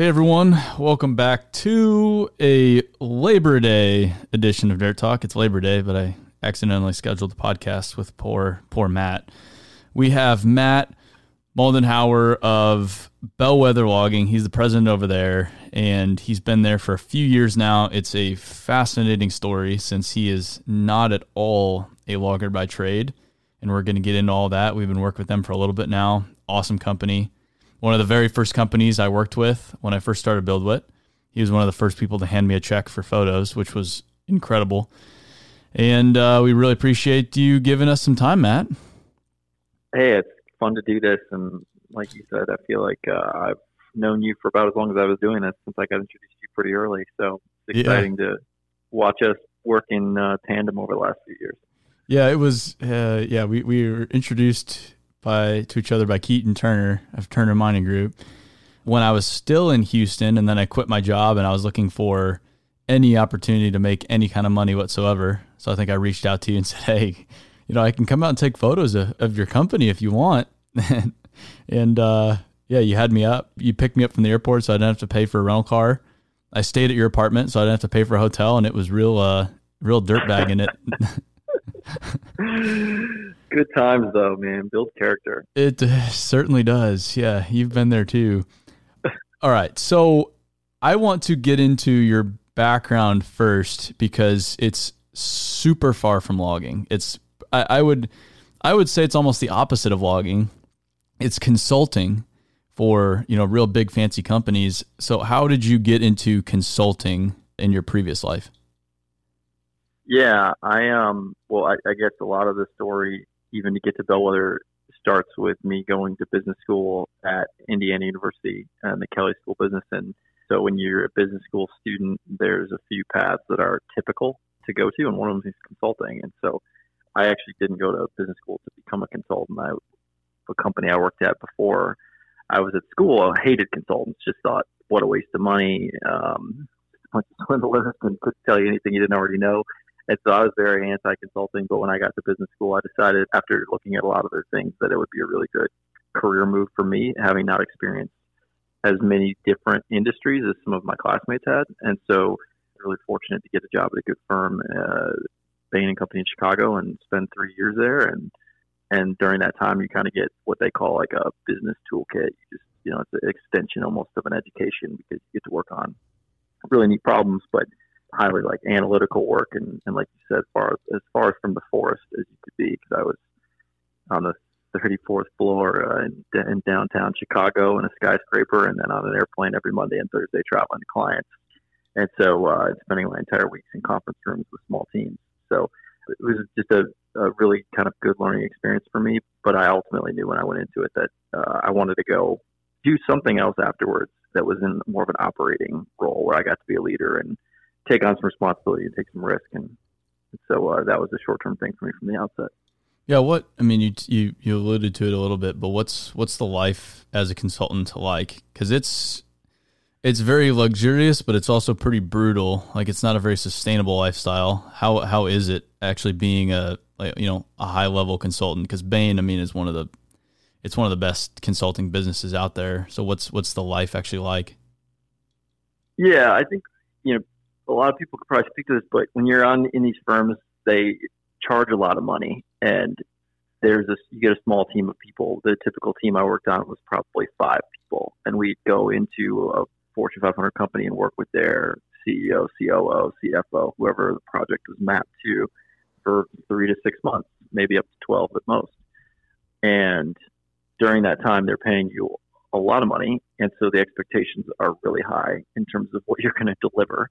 Hey everyone, welcome back to a Labor Day edition of Dirt Talk. It's Labor Day, but I accidentally scheduled the podcast with poor poor Matt. We have Matt Moldenhauer of Bellwether Logging. He's the president over there, and he's been there for a few years now. It's a fascinating story since he is not at all a logger by trade, and we're going to get into all that. We've been working with them for a little bit now. Awesome company one of the very first companies I worked with when I first started BuildWitt. He was one of the first people to hand me a check for photos, which was incredible. And uh, we really appreciate you giving us some time, Matt. Hey, it's fun to do this. And like you said, I feel like uh, I've known you for about as long as I was doing this since I got introduced to you pretty early. So it's exciting yeah. to watch us work in uh, tandem over the last few years. Yeah, it was. Uh, yeah, we, we were introduced by to each other by Keaton Turner of Turner Mining Group when I was still in Houston, and then I quit my job and I was looking for any opportunity to make any kind of money whatsoever. So I think I reached out to you and said, "Hey, you know, I can come out and take photos of, of your company if you want." and uh, yeah, you had me up. You picked me up from the airport, so I didn't have to pay for a rental car. I stayed at your apartment, so I didn't have to pay for a hotel, and it was real, uh, real dirtbag in it. Good times though, man. Build character. It certainly does. Yeah, you've been there too. All right. So I want to get into your background first because it's super far from logging. It's I, I would I would say it's almost the opposite of logging. It's consulting for, you know, real big fancy companies. So how did you get into consulting in your previous life? Yeah, I um. Well, I, I guess a lot of the story, even to get to Bellwether, starts with me going to business school at Indiana University and the Kelley School of Business. And so, when you're a business school student, there's a few paths that are typical to go to, and one of them is consulting. And so, I actually didn't go to business school to become a consultant. I, a company I worked at before I was at school, I hated consultants. Just thought, what a waste of money. Um, bunch of swindlers and couldn't tell you anything you didn't already know. And so I was very anti consulting. But when I got to business school, I decided after looking at a lot of other things that it would be a really good career move for me, having not experienced as many different industries as some of my classmates had. And so really fortunate to get a job at a good firm, uh, Bain and Company in Chicago, and spend three years there. And and during that time, you kind of get what they call like a business toolkit. You just you know it's an extension almost of an education because you get to work on really neat problems, but highly like analytical work and, and like you said, far as far as from the forest as you could be because I was on the 34th floor uh, in, in downtown Chicago in a skyscraper, and then on an airplane every Monday and Thursday traveling to clients. And so uh, spending my entire weeks in conference rooms with small teams. So it was just a, a really kind of good learning experience for me. But I ultimately knew when I went into it that uh, I wanted to go do something else afterwards that was in more of an operating role where I got to be a leader and take on some responsibility and take some risk. And so uh, that was a short term thing for me from the outset. Yeah, what I mean, you you you alluded to it a little bit, but what's what's the life as a consultant like? Because it's it's very luxurious, but it's also pretty brutal. Like it's not a very sustainable lifestyle. How how is it actually being a like, you know a high level consultant? Because Bain, I mean, is one of the it's one of the best consulting businesses out there. So what's what's the life actually like? Yeah, I think you know a lot of people could probably speak to this, but when you're on in these firms, they charge a lot of money, and there's a you get a small team of people. The typical team I worked on was probably five people, and we'd go into a Fortune 500 company and work with their CEO, COO, CFO, whoever the project was mapped to, for three to six months, maybe up to 12 at most. And during that time, they're paying you a lot of money, and so the expectations are really high in terms of what you're going to deliver.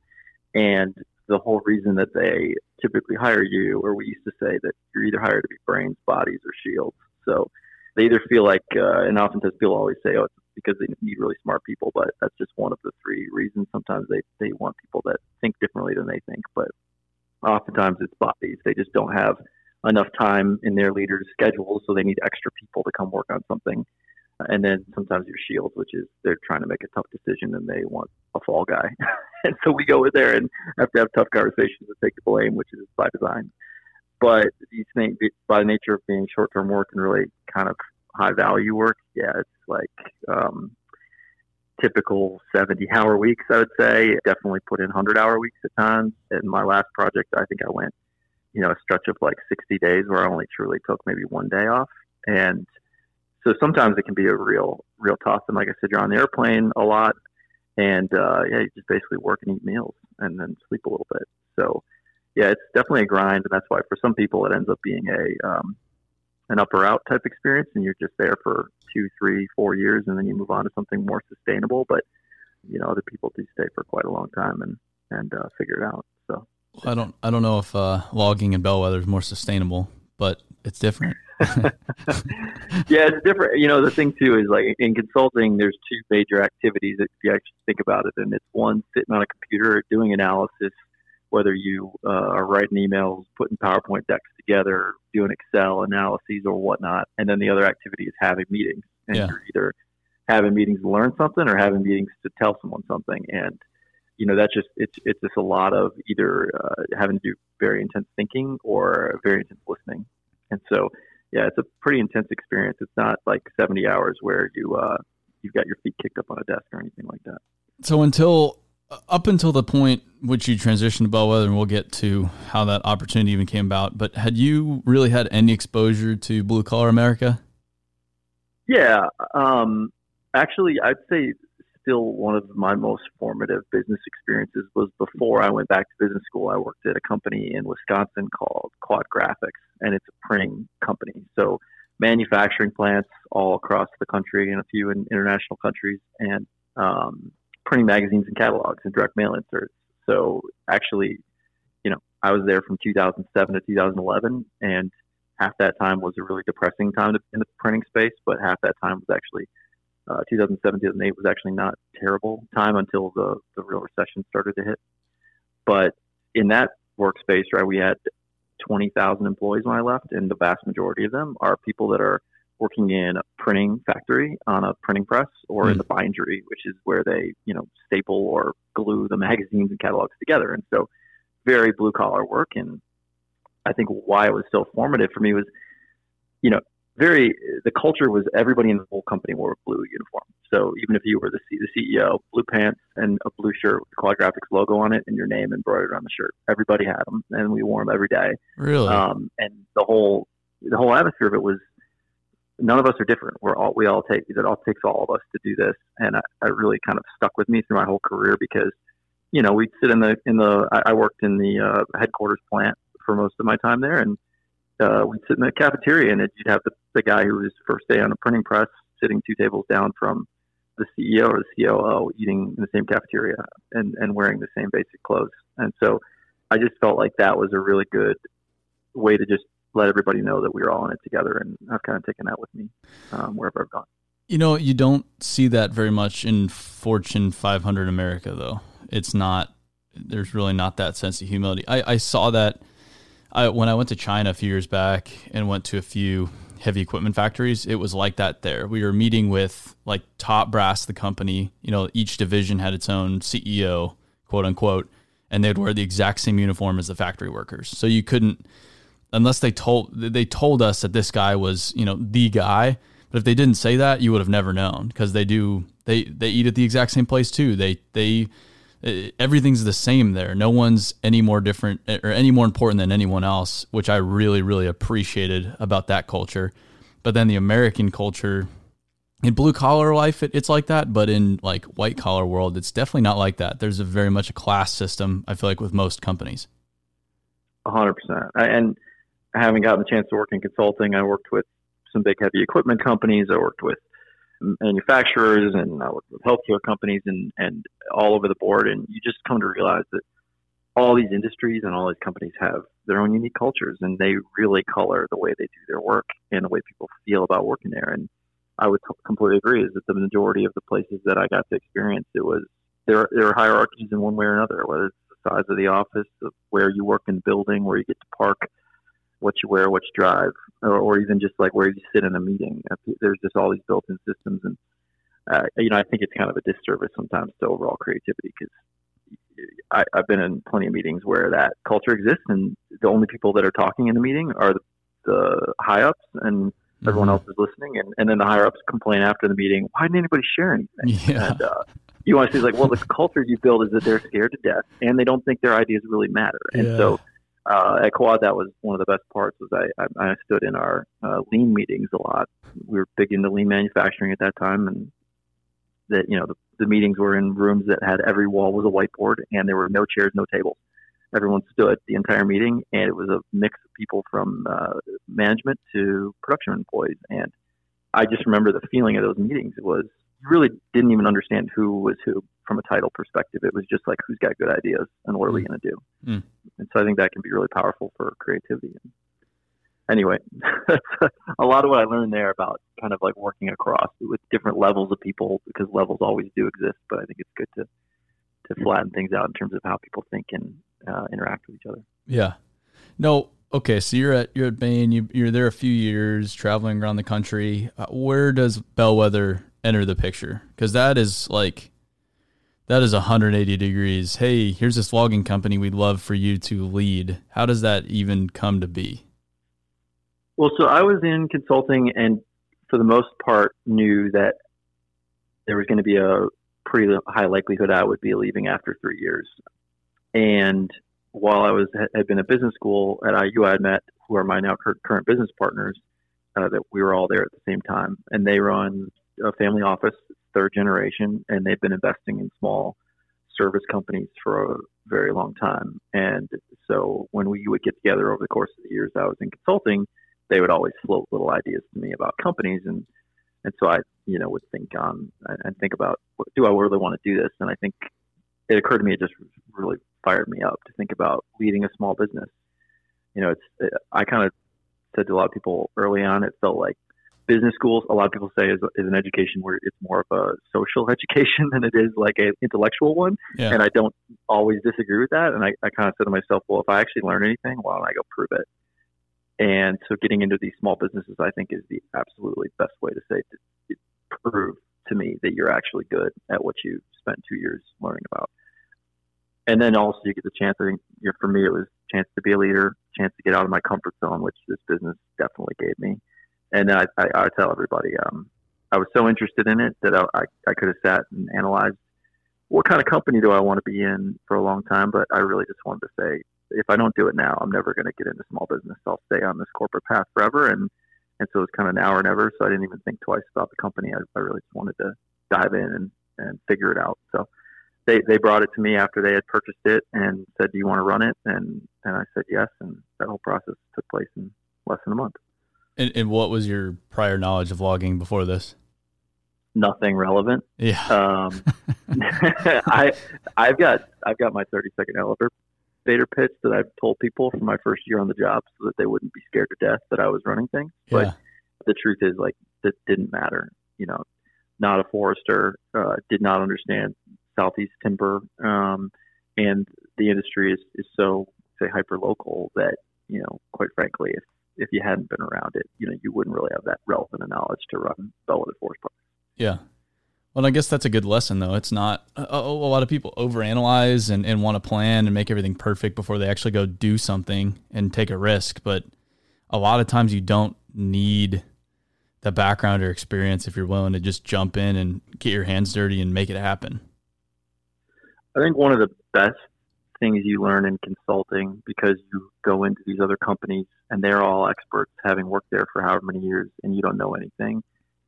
And the whole reason that they typically hire you, or we used to say that you're either hired to be brains, bodies, or shields. So they either feel like, uh, and oftentimes people always say, oh, it's because they need really smart people, but that's just one of the three reasons. Sometimes they, they want people that think differently than they think, but oftentimes it's bodies. They just don't have enough time in their leaders' schedules, so they need extra people to come work on something. And then sometimes your shields, which is they're trying to make a tough decision and they want a fall guy. and so we go in there and have to have tough conversations and take the blame, which is by design. But these things, by the nature of being short term work and really kind of high value work, yeah, it's like um, typical 70 hour weeks, I would say. Definitely put in 100 hour weeks at times. In my last project, I think I went, you know, a stretch of like 60 days where I only truly took maybe one day off. And so sometimes it can be a real, real tough. And like I said, you're on the airplane a lot, and uh, yeah, you just basically work and eat meals and then sleep a little bit. So yeah, it's definitely a grind, and that's why for some people it ends up being a um, an up or out type experience, and you're just there for two, three, four years, and then you move on to something more sustainable. But you know, other people do stay for quite a long time and and uh, figure it out. So I don't I don't know if uh, logging in bellwether is more sustainable, but it's different. yeah, it's different. You know, the thing too is like in consulting, there's two major activities that you actually think about it, and it's one sitting on a computer doing analysis, whether you uh, are writing emails, putting PowerPoint decks together, doing Excel analyses or whatnot, and then the other activity is having meetings, and yeah. you're either having meetings to learn something or having meetings to tell someone something, and you know that's just it's it's just a lot of either uh, having to do very intense thinking or very intense listening, and so yeah, it's a pretty intense experience. It's not like 70 hours where you uh, you've got your feet kicked up on a desk or anything like that. So until up until the point which you transitioned to Bellwether, and we'll get to how that opportunity even came about. But had you really had any exposure to blue collar America? Yeah, um, actually, I'd say still one of my most formative business experiences was before I went back to business school. I worked at a company in Wisconsin called Quad Graphics, and it's a printing company. So manufacturing plants all across the country and a few in international countries, and um, printing magazines and catalogs and direct mail inserts. So actually, you know, I was there from 2007 to 2011, and half that time was a really depressing time in the printing space, but half that time was actually uh, 2007, 2008 was actually not terrible time until the, the real recession started to hit. But in that workspace, right, we had 20,000 employees when I left, and the vast majority of them are people that are working in a printing factory on a printing press or mm. in the bindery, which is where they, you know, staple or glue the magazines and catalogs together. And so very blue collar work. And I think why it was so formative for me was, you know, very the culture was everybody in the whole company wore a blue uniform. So even if you were the, C, the CEO, blue pants and a blue shirt with the Quad Graphics logo on it and your name embroidered on the shirt, everybody had them, and we wore them every day. Really? Um, and the whole the whole atmosphere of it was none of us are different. We're all we all take it all takes all of us to do this, and I, I really kind of stuck with me through my whole career because you know we'd sit in the in the I, I worked in the uh, headquarters plant for most of my time there, and uh, we'd sit in the cafeteria and you'd have the, the guy who was first day on a printing press sitting two tables down from the CEO or the COO eating in the same cafeteria and, and wearing the same basic clothes. And so I just felt like that was a really good way to just let everybody know that we were all in it together. And I've kind of taken that with me um, wherever I've gone. You know, you don't see that very much in Fortune 500 America, though. It's not, there's really not that sense of humility. I, I saw that I, when I went to China a few years back and went to a few heavy equipment factories, it was like that there. We were meeting with like top brass the company. You know, each division had its own CEO, quote unquote, and they'd wear the exact same uniform as the factory workers. So you couldn't unless they told they told us that this guy was, you know, the guy. But if they didn't say that, you would have never known because they do they they eat at the exact same place too. They they Uh, everything's the same there. No one's any more different eh, or any more important than anyone else, which I really, really appreciated about that culture. But then the American culture, in blue collar life, it, it's like that. But in like white collar world, it's definitely not like that. There's a very much a class system. I feel like with most companies. A hundred percent. And having gotten the chance to work in consulting, I worked with some big heavy equipment companies. I worked with manufacturers and uh, I work with healthcare companies and, and all over the board. And you just come to realize that all these industries and all these companies have their own unique cultures and they really color the way they do their work and the way people feel about working there. And I would t- completely agree is that the majority of the places that I got to experience, it was there, there are hierarchies in one way or another, whether it's the size of the office, of where you work in the building, where you get to park, what you wear, what you drive, or, or even just like where you sit in a meeting. There's just all these built-in systems, and uh, you know, I think it's kind of a disservice sometimes to overall creativity because I, I've been in plenty of meetings where that culture exists, and the only people that are talking in the meeting are the, the high ups, and everyone mm-hmm. else is listening, and, and then the higher ups complain after the meeting, why didn't anybody share anything? Yeah. And, uh, you want to see like, well, the culture you build is that they're scared to death, and they don't think their ideas really matter, and yeah. so uh, at Quad, that was one of the best parts. Was I, I, I stood in our uh, lean meetings a lot. We were big into lean manufacturing at that time, and that you know the, the meetings were in rooms that had every wall was a whiteboard, and there were no chairs, no tables. Everyone stood the entire meeting, and it was a mix of people from uh, management to production employees. And I just remember the feeling of those meetings. Was you really didn't even understand who was who from a title perspective. It was just like who's got good ideas and what are we mm. going to do. Mm. And so I think that can be really powerful for creativity. Anyway, a lot of what I learned there about kind of like working across with different levels of people because levels always do exist. But I think it's good to to flatten things out in terms of how people think and uh, interact with each other. Yeah. No, okay, so you're at you're at Bain. You you're there a few years, traveling around the country. Uh, where does Bellwether enter the picture because that is like that is 180 degrees. Hey, here's this logging company we'd love for you to lead. How does that even come to be? Well, so I was in consulting and for the most part knew that there was going to be a pretty high likelihood I would be leaving after three years. And while I was had been at business school at IU, I met who are my now current business partners. Uh, that we were all there at the same time, and they run a family office, third generation, and they've been investing in small service companies for a very long time. And so when we would get together over the course of the years I was in consulting, they would always float little ideas to me about companies and and so I, you know, would think on and think about do I really want to do this? And I think it occurred to me it just really fired me up to think about leading a small business. You know, it's I kind of said to a lot of people early on, it felt like business schools, a lot of people say is, is an education where it's more of a social education than it is like an intellectual one. Yeah. And I don't always disagree with that. And I, I kind of said to myself, well, if I actually learn anything, why don't I go prove it? And so getting into these small businesses, I think is the absolutely best way to say to, to prove to me that you're actually good at what you spent two years learning about. And then also you get the chance, I think you know, for me, it was a chance to be a leader, chance to get out of my comfort zone, which this business definitely gave me and then I, I, I tell everybody, um, I was so interested in it that I, I, I could have sat and analyzed what kind of company do I want to be in for a long time. But I really just wanted to say, if I don't do it now, I'm never going to get into small business. I'll stay on this corporate path forever. And, and so it's kind of now or never. So I didn't even think twice about the company. I, I really just wanted to dive in and, and figure it out. So they, they brought it to me after they had purchased it and said, do you want to run it? And, and I said, yes. And that whole process took place in less than a month. And, and what was your prior knowledge of logging before this? Nothing relevant. Yeah. Um, I I've got I've got my thirty second elevator pitch that I've told people from my first year on the job so that they wouldn't be scared to death that I was running things. Yeah. But the truth is, like, that didn't matter. You know, not a forester, uh, did not understand southeast timber, um, and the industry is is so say hyper local that you know, quite frankly, if if you hadn't been around it, you know, you wouldn't really have that relevant knowledge to run Forest Park. Yeah. Well, I guess that's a good lesson, though. It's not a, a lot of people overanalyze and, and want to plan and make everything perfect before they actually go do something and take a risk. But a lot of times you don't need the background or experience if you're willing to just jump in and get your hands dirty and make it happen. I think one of the best things you learn in consulting because you go into these other companies and they're all experts having worked there for however many years and you don't know anything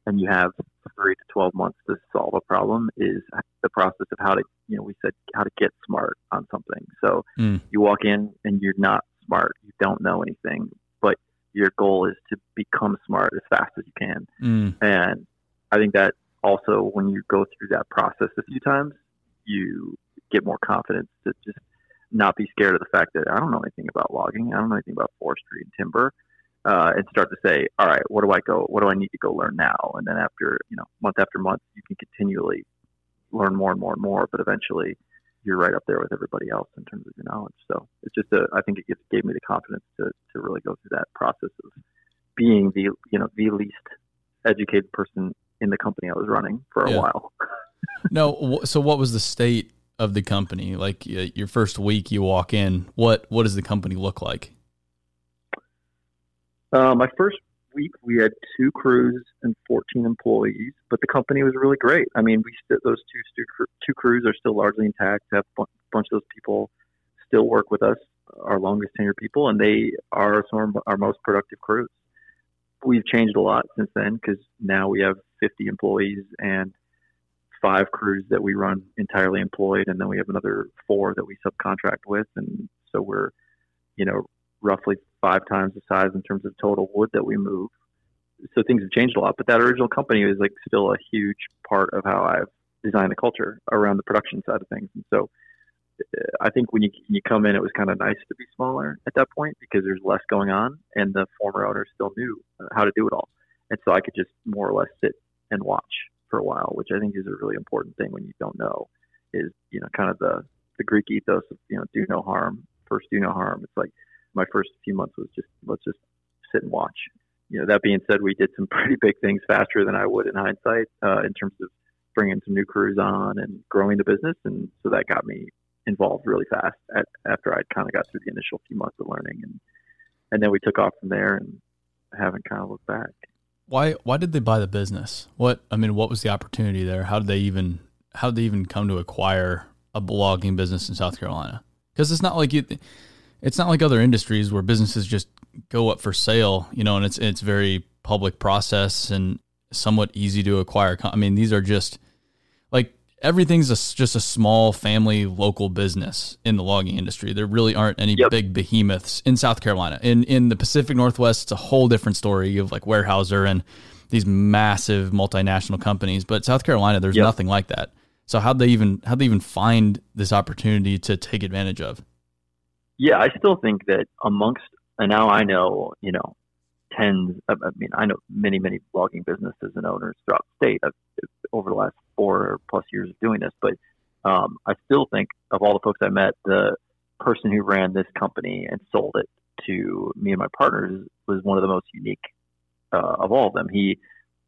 and you have three to 12 months to solve a problem is the process of how to, you know, we said how to get smart on something. So mm. you walk in and you're not smart. You don't know anything, but your goal is to become smart as fast as you can. Mm. And I think that also when you go through that process a few times, you get more confidence to just not be scared of the fact that I don't know anything about logging. I don't know anything about forestry and timber uh, and start to say, all right, what do I go, what do I need to go learn now? And then after, you know, month after month, you can continually learn more and more and more, but eventually you're right up there with everybody else in terms of your knowledge. So it's just a, I think it gave me the confidence to, to really go through that process of being the, you know, the least educated person in the company I was running for a yeah. while. no. So what was the state of the company? Like your first week you walk in, what, what does the company look like? Uh, my first week, we had two crews and 14 employees, but the company was really great. I mean, we st- those two stu- two crews are still largely intact. A bunch of those people still work with us, our longest tenure people, and they are some of our most productive crews. We've changed a lot since then because now we have 50 employees and five crews that we run entirely employed, and then we have another four that we subcontract with, and so we're, you know, roughly five times the size in terms of total wood that we move. So things have changed a lot, but that original company is like still a huge part of how I've designed the culture around the production side of things. And so uh, I think when you you come in, it was kind of nice to be smaller at that point because there's less going on, and the former owner still knew how to do it all, and so I could just more or less sit and watch for a while, which I think is a really important thing when you don't know. Is you know kind of the the Greek ethos of you know do no harm, first do no harm. It's like my first few months was just let's just sit and watch. You know, that being said, we did some pretty big things faster than I would in hindsight uh, in terms of bringing some new crews on and growing the business, and so that got me involved really fast at, after I kind of got through the initial few months of learning, and and then we took off from there and haven't kind of looked back. Why why did they buy the business? What I mean, what was the opportunity there? How did they even how did they even come to acquire a logging business in South Carolina? Because it's not like you it's not like other industries where businesses just go up for sale, you know, and it's it's very public process and somewhat easy to acquire. I mean, these are just everything's a, just a small family local business in the logging industry. There really aren't any yep. big behemoths in South Carolina. In in the Pacific Northwest, it's a whole different story. You have like Weyerhaeuser and these massive multinational companies, but South Carolina, there's yep. nothing like that. So how'd they even how'd they even find this opportunity to take advantage of? yeah, I still think that amongst, and now I know, you know, tens, I mean, I know many, many logging businesses and owners throughout the state uh, over the last four plus years of doing this, but um, I still think of all the folks I met, the person who ran this company and sold it to me and my partners was one of the most unique uh, of all of them. He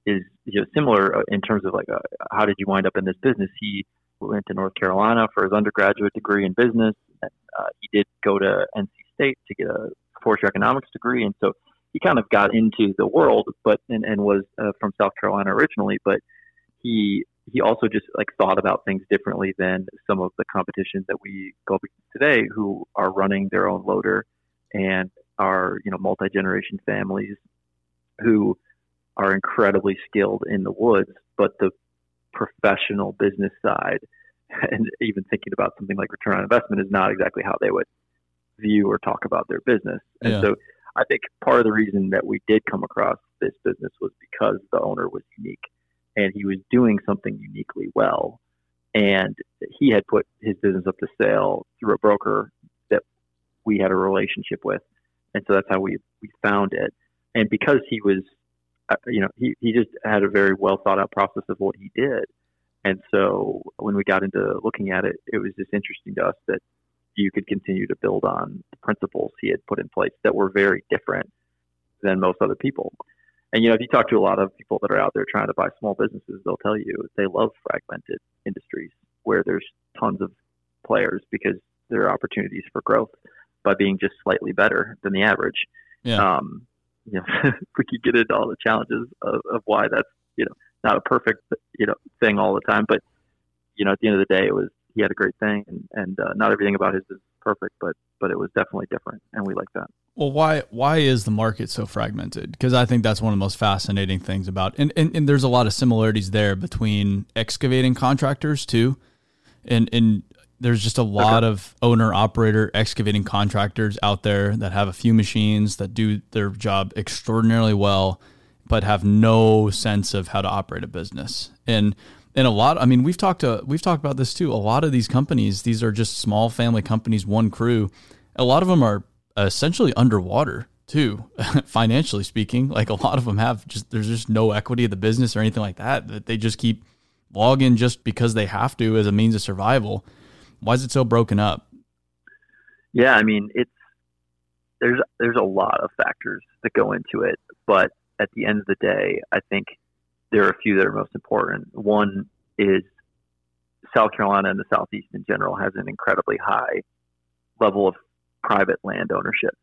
is you know, similar uh, in terms of like, uh, how did you wind up in this business? He went to North Carolina for his undergraduate degree in business uh, he did go to NC State to get a forestry economics degree, and so he kind of got into the world, but and, and was uh, from South Carolina originally, but he he also just like thought about things differently than some of the competition that we go up against today, who are running their own loader and are you know multi generation families who are incredibly skilled in the woods, but the professional business side and even thinking about something like return on investment is not exactly how they would view or talk about their business. And yeah. so I think part of the reason that we did come across this business was because the owner was unique and he was doing something uniquely well. And he had put his business up to sale through a broker that we had a relationship with. And so that's how we, we found it. And because he was, uh, you know, he, he just had a very well thought out process of what he did and so when we got into looking at it, it was just interesting to us that you could continue to build on the principles he had put in place that were very different than most other people. And you know, if you talk to a lot of people that are out there trying to buy small businesses, they'll tell you they love fragmented industries where there's tons of players because there are opportunities for growth by being just slightly better than the average. Yeah. Um, you know, we could get into all the challenges of, of why that's you know not a perfect you know thing all the time, but you know at the end of the day, it was he had a great thing, and and uh, not everything about his is perfect, but but it was definitely different, and we like that. Well, why why is the market so fragmented? Because I think that's one of the most fascinating things about, and, and and there's a lot of similarities there between excavating contractors too, and and there's just a lot okay. of owner operator excavating contractors out there that have a few machines that do their job extraordinarily well but have no sense of how to operate a business and and a lot i mean we've talked to we've talked about this too a lot of these companies these are just small family companies one crew a lot of them are essentially underwater too financially speaking like a lot of them have just there's just no equity of the business or anything like that that they just keep logging just because they have to as a means of survival why is it so broken up? Yeah, I mean, it's there's there's a lot of factors that go into it, but at the end of the day, I think there are a few that are most important. One is South Carolina and the Southeast in general has an incredibly high level of private land ownership.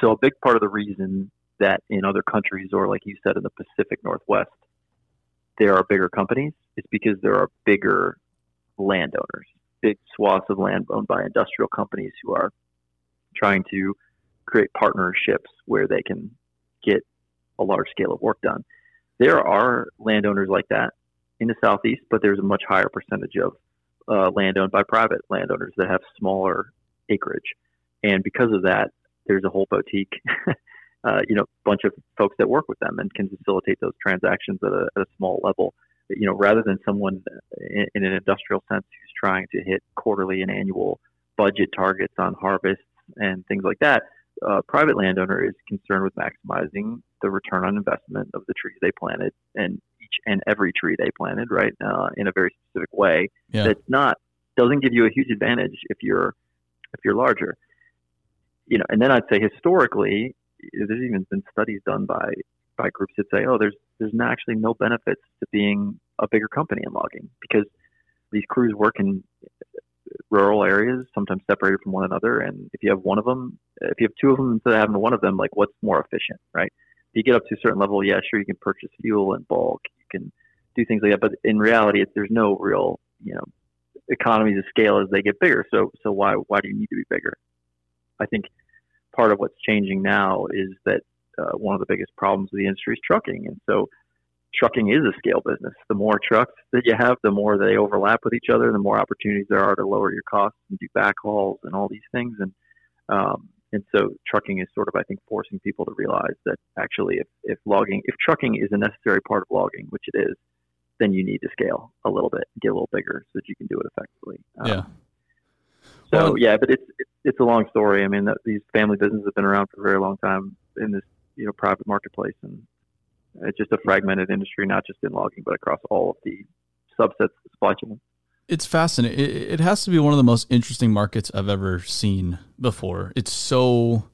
So a big part of the reason that in other countries, or like you said, in the Pacific Northwest, there are bigger companies is because there are bigger landowners big swaths of land owned by industrial companies who are trying to create partnerships where they can get a large scale of work done. There are landowners like that in the southeast, but there's a much higher percentage of uh, land owned by private landowners that have smaller acreage, and because of that, there's a whole boutique, uh, you know, bunch of folks that work with them and can facilitate those transactions at a, at a small level you know, rather than someone in, in an industrial sense who's trying to hit quarterly and annual budget targets on harvests and things like that, a private landowner is concerned with maximizing the return on investment of the trees they planted and each and every tree they planted, right, uh, in a very specific way. Yeah. That's not doesn't give you a huge advantage if you're if you're larger. You know, and then I'd say historically, there's even been studies done by by groups that say, oh, there's there's actually no benefits to being a bigger company in logging because these crews work in rural areas, sometimes separated from one another. And if you have one of them, if you have two of them instead of having one of them, like what's more efficient, right? If you get up to a certain level, yeah, sure, you can purchase fuel in bulk, you can do things like that. But in reality, there's no real, you know, economies of scale as they get bigger. So, so why why do you need to be bigger? I think part of what's changing now is that uh, one of the biggest problems of the industry is trucking, and so trucking is a scale business. The more trucks that you have, the more they overlap with each other, the more opportunities there are to lower your costs and do backhauls and all these things. And um, and so trucking is sort of, I think, forcing people to realize that actually, if, if logging, if trucking is a necessary part of logging, which it is, then you need to scale a little bit, get a little bigger, so that you can do it effectively. Um, yeah. So well, yeah, but it's, it's a long story. I mean, that, these family businesses have been around for a very long time in this you know private marketplace, and it's just a fragmented industry, not just in logging, but across all of the subsets of the supply chain. It's fascinating. It, it has to be one of the most interesting markets I've ever seen before. It's so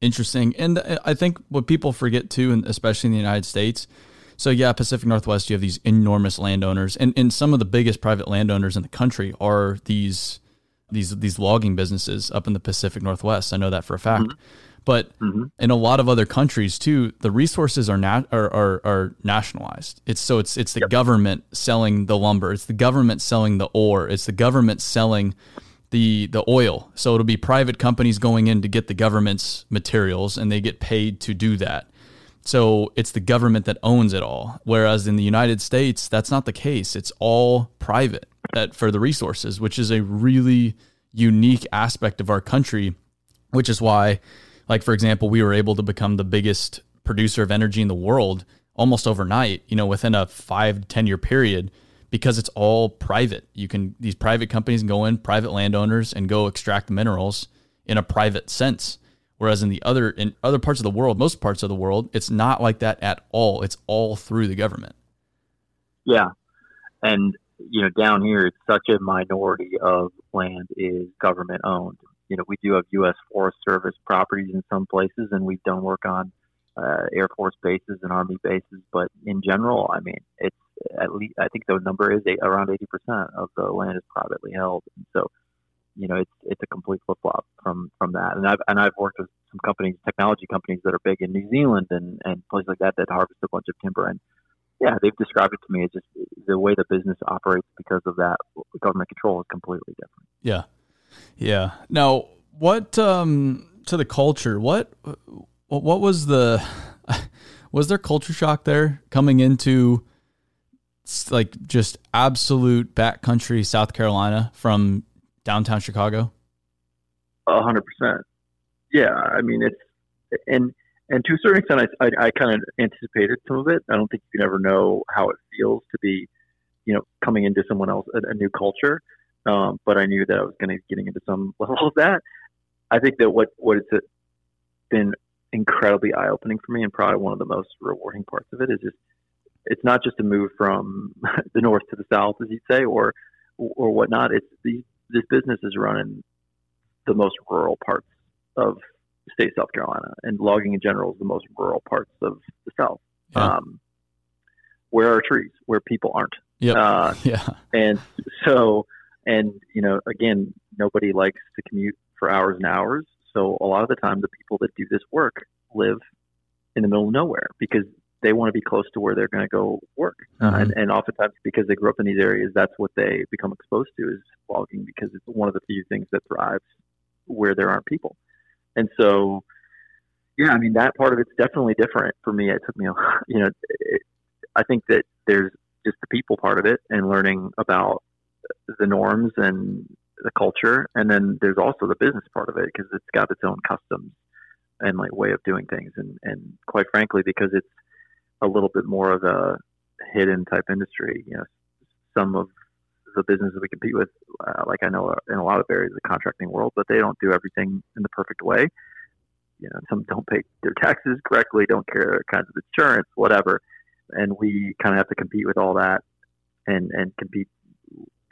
interesting, and I think what people forget too, and especially in the United States. So yeah, Pacific Northwest, you have these enormous landowners, and, and some of the biggest private landowners in the country are these these these logging businesses up in the Pacific Northwest. I know that for a fact. Mm-hmm. But mm-hmm. in a lot of other countries too, the resources are, nat- are, are, are nationalized. It's so it's it's the yep. government selling the lumber. It's the government selling the ore. It's the government selling the the oil. So it'll be private companies going in to get the government's materials, and they get paid to do that. So it's the government that owns it all. Whereas in the United States, that's not the case. It's all private for the resources, which is a really unique aspect of our country, which is why like for example, we were able to become the biggest producer of energy in the world almost overnight, you know, within a five to 10 year period because it's all private. You can, these private companies can go in, private landowners, and go extract minerals in a private sense. Whereas in the other, in other parts of the world, most parts of the world, it's not like that at all. It's all through the government. Yeah. And, you know, down here, it's such a minority of land is government owned you know, we do have U.S. Forest Service properties in some places, and we've done work on uh, Air Force bases and Army bases. But in general, I mean, it's at least I think the number is eight, around eighty percent of the land is privately held, and so you know, it's it's a complete flip flop from from that. And I've and I've worked with some companies, technology companies that are big in New Zealand and and places like that that harvest a bunch of timber and yeah, they've described it to me as just the way the business operates because of that government control is completely different. Yeah, yeah. Now, what um, to the culture? What what was the was there culture shock there coming into like just absolute backcountry South Carolina from downtown Chicago? A hundred percent. Yeah, I mean it's and and to a certain extent, I, I, I kind of anticipated some of it. I don't think you can ever know how it feels to be, you know, coming into someone else a, a new culture. Um, but I knew that I was going to be getting into some level of that. I think that what what it's been incredibly eye opening for me, and probably one of the most rewarding parts of it is just it's not just a move from the north to the south, as you'd say, or or whatnot. It's these this business is run in the most rural parts of the state of South Carolina, and logging in general is the most rural parts of the South. Yeah. Um, where are trees? Where people aren't. Yeah. Uh, yeah. And so, and you know, again, nobody likes to commute for hours and hours. So a lot of the time, the people that do this work live in the middle of nowhere because they want to be close to where they're going to go work. Mm-hmm. Uh, and, and oftentimes, because they grew up in these areas, that's what they become exposed to is logging because it's one of the few things that thrives where there aren't people. And so, yeah, I mean, that part of it's definitely different for me. It took me, a, you know, it, I think that there's just the people part of it and learning about the norms and the culture. And then there's also the business part of it because it's got its own customs and like way of doing things. And, and quite frankly, because it's a little bit more of a hidden type industry, you know, some of the businesses we compete with, uh, like I know in a lot of areas of the contracting world, but they don't do everything in the perfect way. You know, some don't pay their taxes correctly, don't care kinds of insurance, whatever, and we kind of have to compete with all that and and compete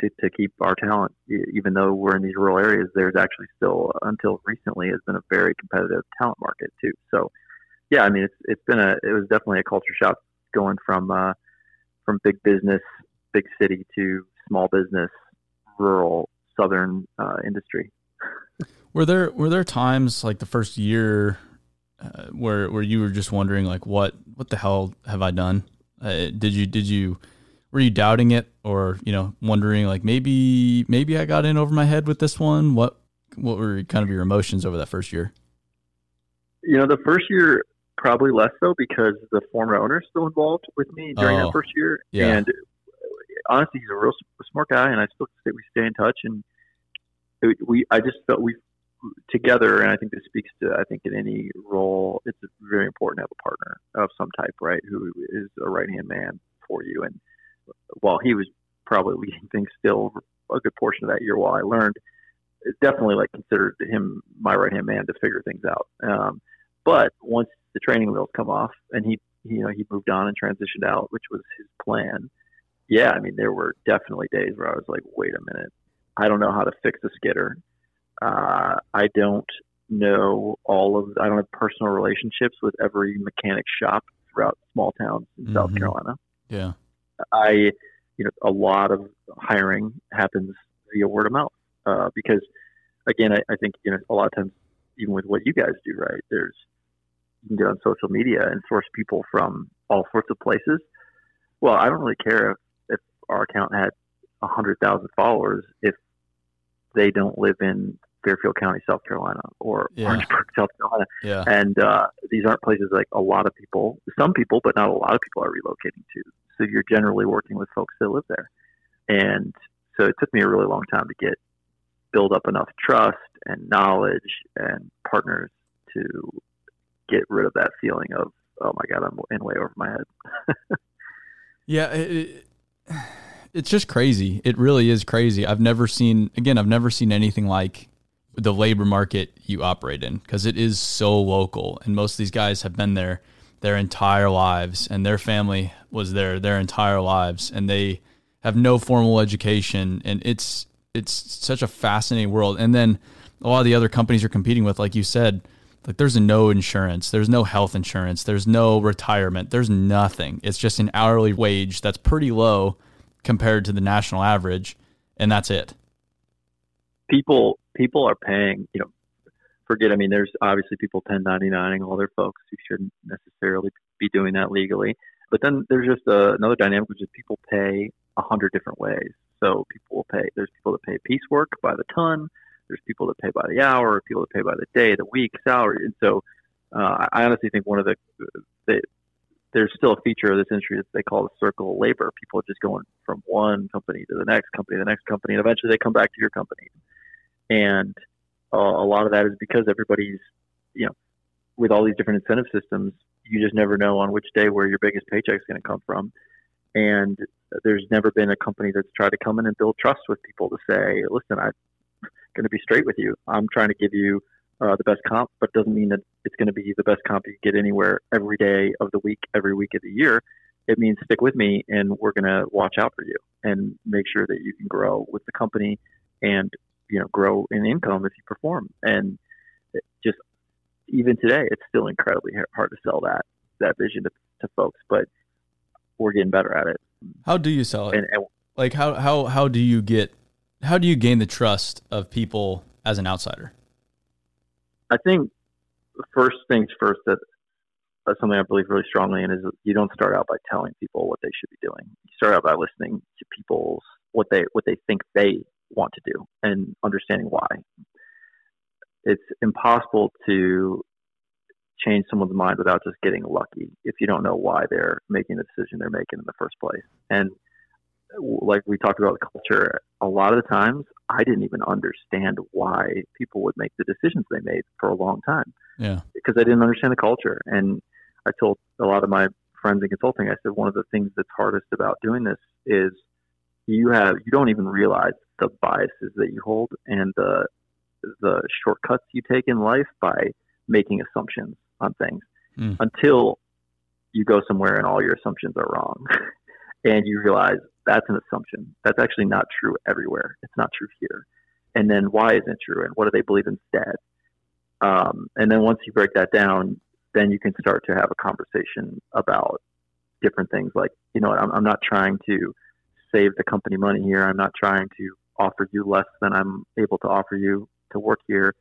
to, to keep our talent. Even though we're in these rural areas, there's actually still, until recently, has been a very competitive talent market too. So, yeah, I mean, it's it's been a it was definitely a culture shock going from uh, from big business, big city to small business, rural, southern uh, industry. Were there were there times like the first year uh, where where you were just wondering like what what the hell have I done? Uh, did you did you were you doubting it or you know wondering like maybe maybe I got in over my head with this one? What what were kind of your emotions over that first year? You know, the first year probably less so because the former owner is still involved with me during oh, that first year, yeah. and honestly, he's a real smart guy, and I still say we stay in touch. And we, I just felt we together, and I think this speaks to I think in any role, it's very important to have a partner of some type, right, who is a right hand man for you. And while he was probably leading things still a good portion of that year, while I learned, definitely like considered him my right hand man to figure things out. Um, but once the training wheels come off, and he, you know, he moved on and transitioned out, which was his plan yeah, I mean, there were definitely days where I was like, wait a minute, I don't know how to fix a skidder. Uh, I don't know all of, I don't have personal relationships with every mechanic shop throughout small towns in mm-hmm. South Carolina. Yeah. I, you know, a lot of hiring happens via word of mouth uh, because, again, I, I think, you know, a lot of times, even with what you guys do, right, there's, you can get on social media and source people from all sorts of places. Well, I don't really care if our account had a hundred thousand followers if they don't live in Fairfield County, South Carolina, or yeah. Orangeburg, South Carolina. Yeah. And uh, these aren't places like a lot of people, some people, but not a lot of people are relocating to. So you're generally working with folks that live there. And so it took me a really long time to get build up enough trust and knowledge and partners to get rid of that feeling of oh my god I'm in way over my head. yeah, it, it's just crazy. It really is crazy. I've never seen again, I've never seen anything like the labor market you operate in because it is so local and most of these guys have been there their entire lives and their family was there their entire lives and they have no formal education and it's it's such a fascinating world and then a lot of the other companies you're competing with like you said like there's no insurance there's no health insurance there's no retirement there's nothing it's just an hourly wage that's pretty low compared to the national average, and that's it. People people are paying, you know, forget. I mean, there's obviously people 1099ing all their folks who shouldn't necessarily be doing that legally. But then there's just uh, another dynamic, which is people pay a hundred different ways. So people will pay. There's people that pay piecework by the ton. There's people that pay by the hour. People that pay by the day, the week, salary. And so uh, I honestly think one of the, the there's still a feature of this industry that they call the circle of labor. People are just going from one company to the next company, the next company, and eventually they come back to your company. And uh, a lot of that is because everybody's, you know, with all these different incentive systems, you just never know on which day where your biggest paycheck is going to come from. And there's never been a company that's tried to come in and build trust with people to say, listen, I'm going to be straight with you. I'm trying to give you uh, the best comp, but doesn't mean that it's going to be the best comp you get anywhere every day of the week, every week of the year. It means stick with me and we're going to watch out for you and make sure that you can grow with the company and, you know, grow in income if you perform. And just even today, it's still incredibly hard to sell that, that vision to, to folks, but we're getting better at it. How do you sell it? And, and, like how, how, how do you get, how do you gain the trust of people as an outsider? I think first things first that that's something I believe really strongly in is you don't start out by telling people what they should be doing. You start out by listening to people's what they what they think they want to do and understanding why. It's impossible to change someone's mind without just getting lucky if you don't know why they're making the decision they're making in the first place. And like we talked about culture, a lot of the times I didn't even understand why people would make the decisions they made for a long time. Yeah. Because I didn't understand the culture. And I told a lot of my friends in consulting, I said, one of the things that's hardest about doing this is you have, you don't even realize the biases that you hold and the, the shortcuts you take in life by making assumptions on things mm. until you go somewhere and all your assumptions are wrong. and you realize that's an assumption. That's actually not true everywhere. It's not true here. And then why isn't true? And what do they believe instead? Um, and then once you break that down, then you can start to have a conversation about different things like, you know, I'm, I'm not trying to save the company money here. I'm not trying to offer you less than I'm able to offer you to work here.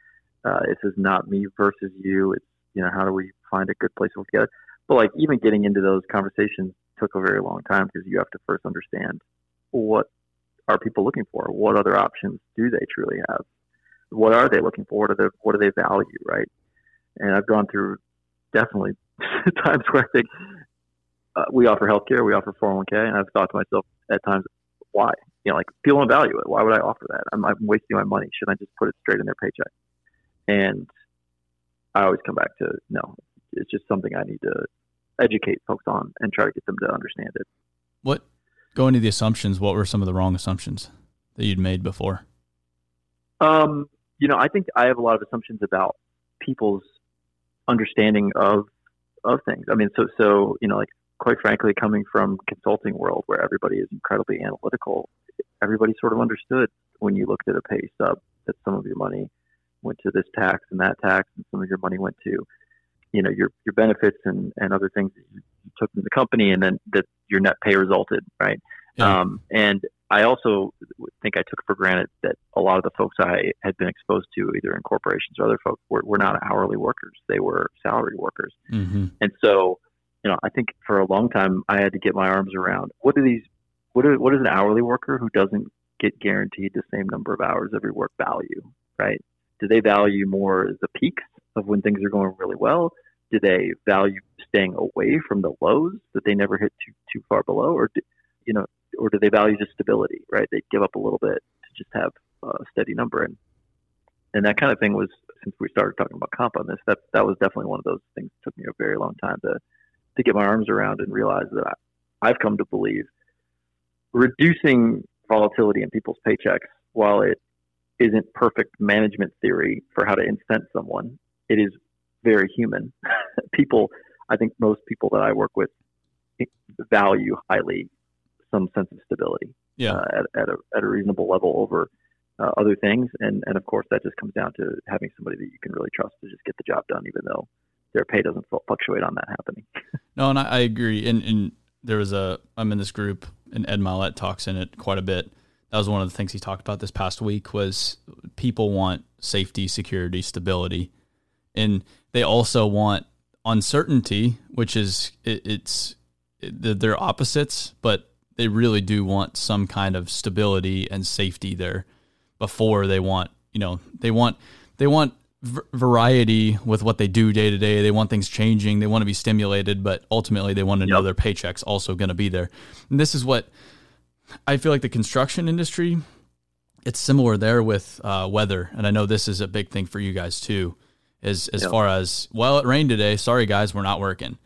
Uh, this is not me versus you. It's, you know, how do we find a good place to work together? But like even getting into those conversations took a very long time because you have to first understand what are people looking for? What other options do they truly have? What are they looking for? What, they, what do they value, right? And I've gone through definitely times where I think uh, we offer healthcare, we offer 401k, and I've thought to myself at times, why? You know, like people don't value it. Why would I offer that? I'm, I'm wasting my money. Should I just put it straight in their paycheck? And I always come back to no, it's just something I need to educate folks on and try to get them to understand it. What going to the assumptions? What were some of the wrong assumptions that you'd made before? Um, you know, I think I have a lot of assumptions about people's understanding of of things. I mean, so so you know, like quite frankly, coming from consulting world where everybody is incredibly analytical, everybody sort of understood when you looked at a pay stub that some of your money went to this tax and that tax, and some of your money went to you know your your benefits and and other things that you, took from the company, and then that your net pay resulted, right? Yeah. Um, and I also think I took for granted that a lot of the folks I had been exposed to, either in corporations or other folks, were, were not hourly workers; they were salary workers. Mm-hmm. And so, you know, I think for a long time I had to get my arms around what do these, what are, what is an hourly worker who doesn't get guaranteed the same number of hours every work value, right? Do they value more the peaks of when things are going really well? Do they value staying away from the lows that they never hit too too far below, or do, you know, or do they value just stability? Right, they give up a little bit to just have a steady number, and and that kind of thing was since we started talking about comp on this. That that was definitely one of those things. That took me a very long time to to get my arms around and realize that I, I've come to believe reducing volatility in people's paychecks, while it isn't perfect management theory for how to incent someone, it is very human. people, I think most people that I work with value highly some sense of stability yeah. uh, at, at, a, at a reasonable level over uh, other things. And, and of course, that just comes down to having somebody that you can really trust to just get the job done, even though their pay doesn't fluctuate on that happening. no, and I, I agree. And, and there was a, I'm in this group and Ed Mylett talks in it quite a bit. That was one of the things he talked about this past week was people want safety, security, stability. And they also want uncertainty, which is it, it's they're opposites, but they really do want some kind of stability and safety there before they want, you know, they want they want v- variety with what they do day to day. They want things changing. They want to be stimulated, but ultimately they want to yep. know their paychecks also going to be there. And this is what I feel like the construction industry. It's similar there with uh, weather, and I know this is a big thing for you guys too. As as far as well, it rained today. Sorry guys, we're not working,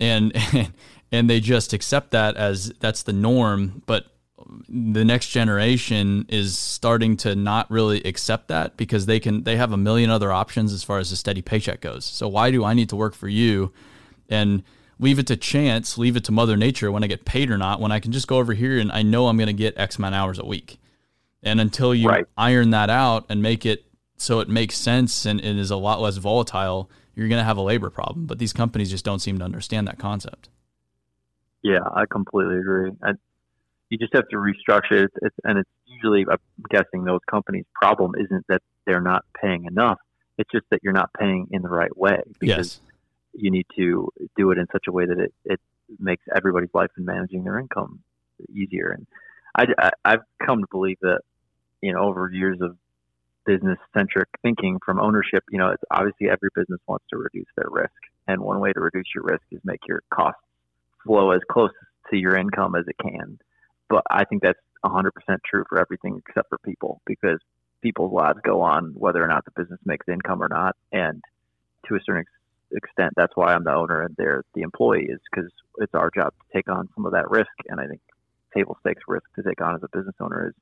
and and they just accept that as that's the norm. But the next generation is starting to not really accept that because they can they have a million other options as far as a steady paycheck goes. So why do I need to work for you and leave it to chance, leave it to mother nature when I get paid or not when I can just go over here and I know I'm going to get X amount of hours a week. And until you right. iron that out and make it so it makes sense and it is a lot less volatile, you're going to have a labor problem. But these companies just don't seem to understand that concept. Yeah, I completely agree. I, you just have to restructure it. It's, and it's usually, I'm guessing, those companies' problem isn't that they're not paying enough. It's just that you're not paying in the right way because yes. You need to do it in such a way that it, it makes everybody's life and managing their income easier. And I, I, I've come to believe that, you know, over years of business centric thinking from ownership, you know, it's obviously every business wants to reduce their risk. And one way to reduce your risk is make your costs flow as close to your income as it can. But I think that's 100% true for everything except for people because people's lives go on whether or not the business makes income or not. And to a certain extent, that's why I'm the owner and they're the employee is because it's our job to take on some of that risk. And I think table stakes risk to take on as a business owner is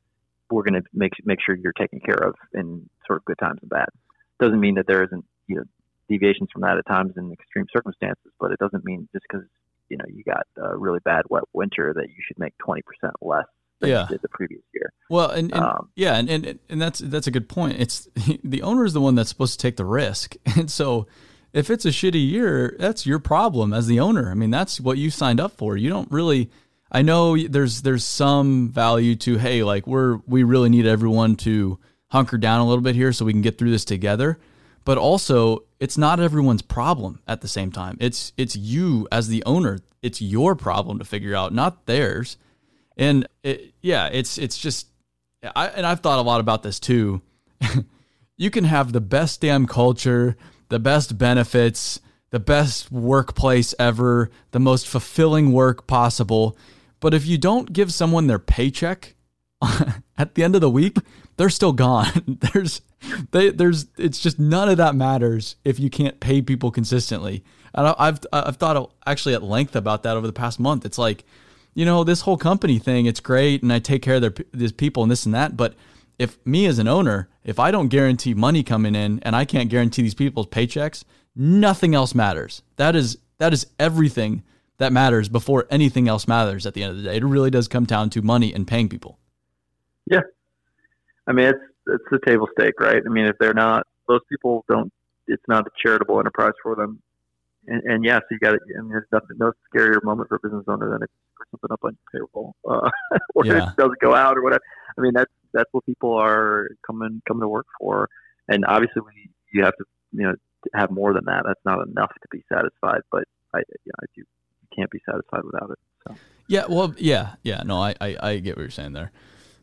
we're going to make make sure you're taken care of in sort of good times and bad. Doesn't mean that there isn't you know deviations from that at times in extreme circumstances, but it doesn't mean just because you know you got a really bad wet winter that you should make 20% less than yeah. the previous year. Well, and, and um, yeah, and, and and that's that's a good point. It's the owner is the one that's supposed to take the risk, and so if it's a shitty year, that's your problem as the owner. I mean, that's what you signed up for. You don't really. I know there's there's some value to hey, like we're we really need everyone to hunker down a little bit here so we can get through this together but also it's not everyone's problem at the same time. It's it's you as the owner. It's your problem to figure out, not theirs. And it, yeah, it's it's just I and I've thought a lot about this too. you can have the best damn culture, the best benefits, the best workplace ever, the most fulfilling work possible, but if you don't give someone their paycheck at the end of the week, they're still gone. there's they, there's it's just none of that matters if you can't pay people consistently. And I've I've thought actually at length about that over the past month. It's like, you know, this whole company thing, it's great, and I take care of their these people and this and that. But if me as an owner, if I don't guarantee money coming in and I can't guarantee these people's paychecks, nothing else matters. That is that is everything that matters before anything else matters at the end of the day. It really does come down to money and paying people. Yeah. I mean, it's it's the table stake, right? I mean, if they're not, those people don't. It's not a charitable enterprise for them. And, and yes, you got to. I mean, there's nothing, no scarier moment for a business owner than if you something up on your payroll, uh, or yeah. it doesn't go out or whatever. I mean, that's that's what people are coming coming to work for. And obviously, we, you have to you know have more than that. That's not enough to be satisfied. But I, you know, you can't be satisfied without it. So. Yeah. Well. Yeah. Yeah. No, I, I I get what you're saying there.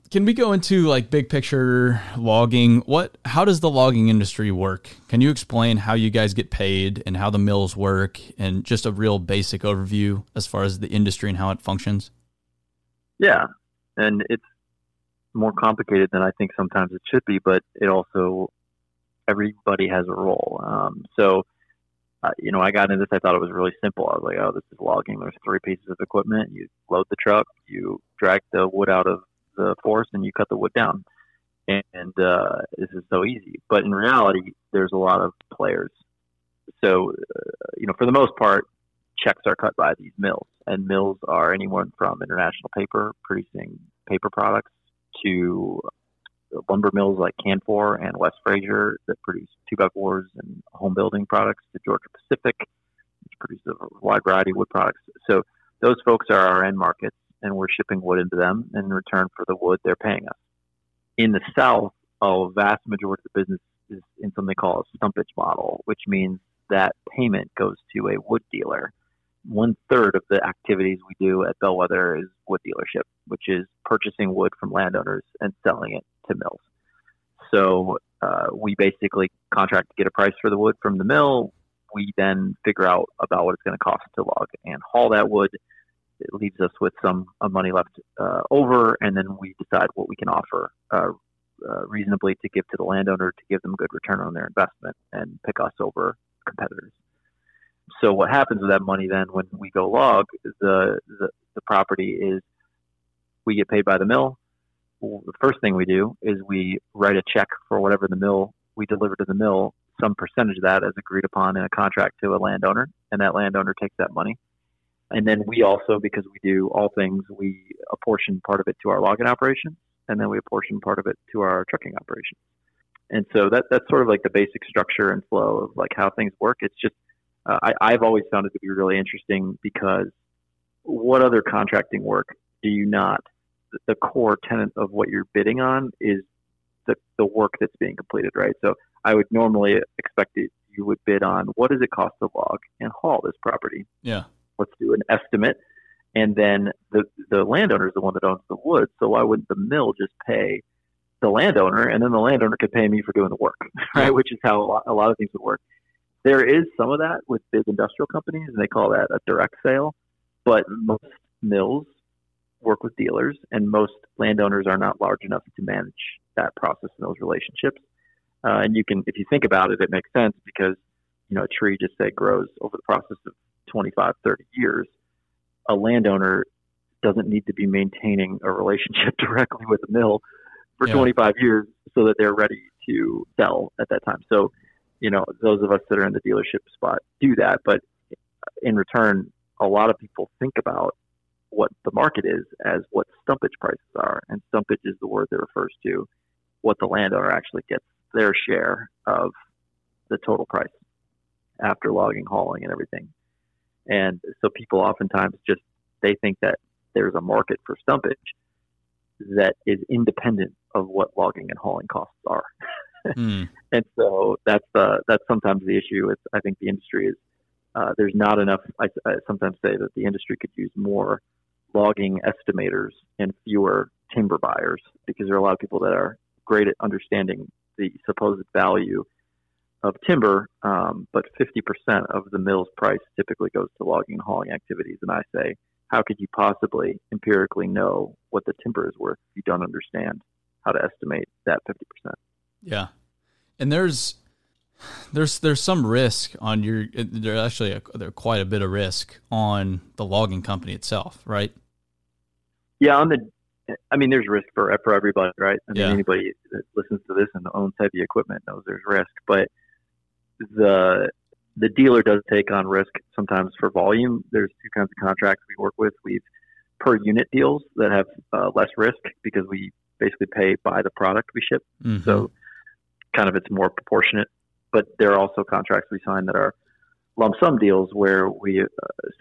Can we go into like big picture logging? What how does the logging industry work? Can you explain how you guys get paid and how the mills work and just a real basic overview as far as the industry and how it functions? Yeah. And it's more complicated than I think sometimes it should be, but it also everybody has a role. Um, so uh, you know, I got into this. I thought it was really simple. I was like, "Oh, this is logging. There's three pieces of equipment. You load the truck, you drag the wood out of the forest and you cut the wood down. And uh, this is so easy. But in reality, there's a lot of players. So, uh, you know, for the most part, checks are cut by these mills. And mills are anyone from International Paper producing paper products to lumber mills like Canfor and West Fraser that produce two by fours and home building products to Georgia Pacific, which produces a wide variety of wood products. So those folks are our end markets and we're shipping wood into them. In return for the wood, they're paying us. In the South, a vast majority of the business is in something called a stumpage model, which means that payment goes to a wood dealer. One third of the activities we do at Bellwether is wood dealership, which is purchasing wood from landowners and selling it to mills. So uh, we basically contract to get a price for the wood from the mill. We then figure out about what it's going to cost to log and haul that wood. It leaves us with some uh, money left uh, over, and then we decide what we can offer uh, uh, reasonably to give to the landowner to give them good return on their investment and pick us over competitors. So what happens with that money then when we go log the, the, the property is we get paid by the mill. The first thing we do is we write a check for whatever the mill we deliver to the mill. Some percentage of that is agreed upon in a contract to a landowner, and that landowner takes that money. And then we also, because we do all things, we apportion part of it to our logging operation, and then we apportion part of it to our trucking operation. And so that that's sort of like the basic structure and flow of like how things work. It's just uh, I, I've always found it to be really interesting because what other contracting work do you not? The core tenet of what you're bidding on is the, the work that's being completed, right? So I would normally expect it, you would bid on what does it cost to log and haul this property? Yeah. Let's do an estimate. And then the, the landowner is the one that owns the wood. So why wouldn't the mill just pay the landowner and then the landowner could pay me for doing the work, right? Which is how a lot, a lot of things would work. There is some of that with big industrial companies, and they call that a direct sale. But most mills work with dealers, and most landowners are not large enough to manage that process and those relationships. Uh, and you can, if you think about it, it makes sense because you know a tree just say grows over the process of 25, 30 years. A landowner doesn't need to be maintaining a relationship directly with the mill for yeah. 25 years so that they're ready to sell at that time. So you know, those of us that are in the dealership spot do that. But in return, a lot of people think about what the market is as what stumpage prices are. And stumpage is the word that refers to what the landowner actually gets their share of the total price after logging, hauling, and everything. And so people oftentimes just they think that there's a market for stumpage that is independent of what logging and hauling costs are. mm. And so that's that's sometimes the issue. It's I think the industry is uh, there's not enough. I, I sometimes say that the industry could use more logging estimators and fewer timber buyers because there are a lot of people that are great at understanding the supposed value of timber, um, but 50% of the mill's price typically goes to logging and hauling activities. And I say, how could you possibly empirically know what the timber is worth if you don't understand how to estimate that 50%? Yeah, and there's there's there's some risk on your there's actually a, there's quite a bit of risk on the logging company itself, right? Yeah, on the I mean, there's risk for for everybody, right? I mean, yeah. anybody that listens to this and owns heavy equipment knows there's risk, but the the dealer does take on risk sometimes for volume. There's two kinds of contracts we work with. We've per unit deals that have uh, less risk because we basically pay by the product we ship. Mm-hmm. So kind of it's more proportionate. But there are also contracts we sign that are lump sum deals where we uh,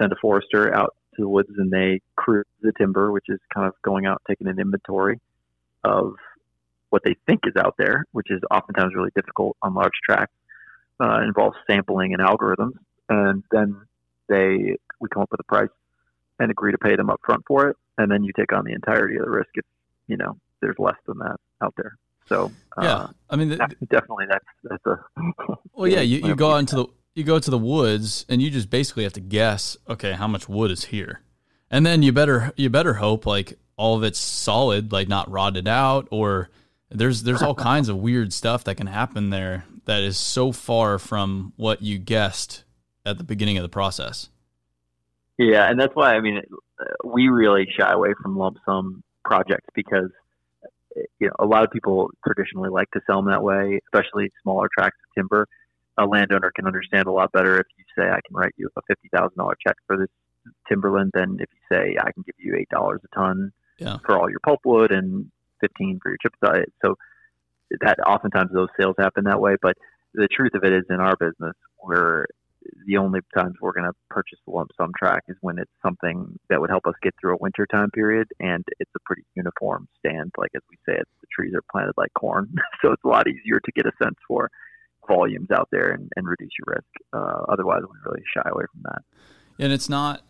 send a forester out to the woods and they cruise the timber, which is kind of going out taking an inventory of what they think is out there, which is oftentimes really difficult on large tracts. Uh, involves sampling and algorithms, and then they we come up with a price and agree to pay them up front for it, and then you take on the entirety of the risk if you know there's less than that out there. So uh, yeah, I mean, the, definitely that's that's a. well, yeah, you, you go out into the you go to the woods and you just basically have to guess. Okay, how much wood is here, and then you better you better hope like all of it's solid, like not rotted out, or there's there's all kinds of weird stuff that can happen there that is so far from what you guessed at the beginning of the process. Yeah, and that's why I mean we really shy away from lump sum projects because you know, a lot of people traditionally like to sell them that way, especially smaller tracts of timber. A landowner can understand a lot better if you say, I can write you a $50,000 check for this timberland than if you say, I can give you $8 a ton yeah. for all your pulpwood and 15 for your chip diet. So that oftentimes those sales happen that way. But the truth of it is in our business, we're the only times we're going to purchase a lump sum track is when it's something that would help us get through a winter time period and it's a pretty uniform stand like as we say it's the trees are planted like corn so it's a lot easier to get a sense for volumes out there and, and reduce your risk uh, otherwise we really shy away from that And it's not.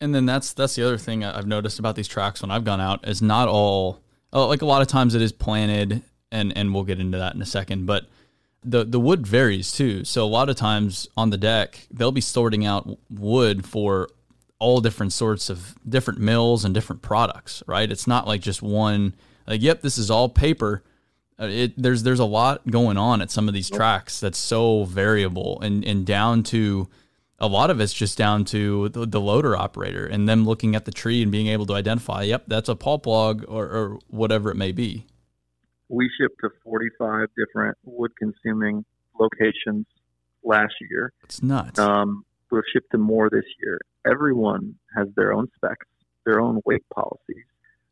And then that's that's the other thing I've noticed about these tracks when I've gone out is not all oh, like a lot of times it is planted and and we'll get into that in a second, but the the wood varies too. So a lot of times on the deck they'll be sorting out wood for all different sorts of different mills and different products, right? It's not like just one like yep, this is all paper. Uh, it, there's there's a lot going on at some of these tracks that's so variable and and down to a lot of it's just down to the, the, loader operator and them looking at the tree and being able to identify, yep, that's a pulp log or, or whatever it may be. We shipped to 45 different wood consuming locations last year. It's nuts. Um, we'll ship to more this year. Everyone has their own specs, their own weight policies,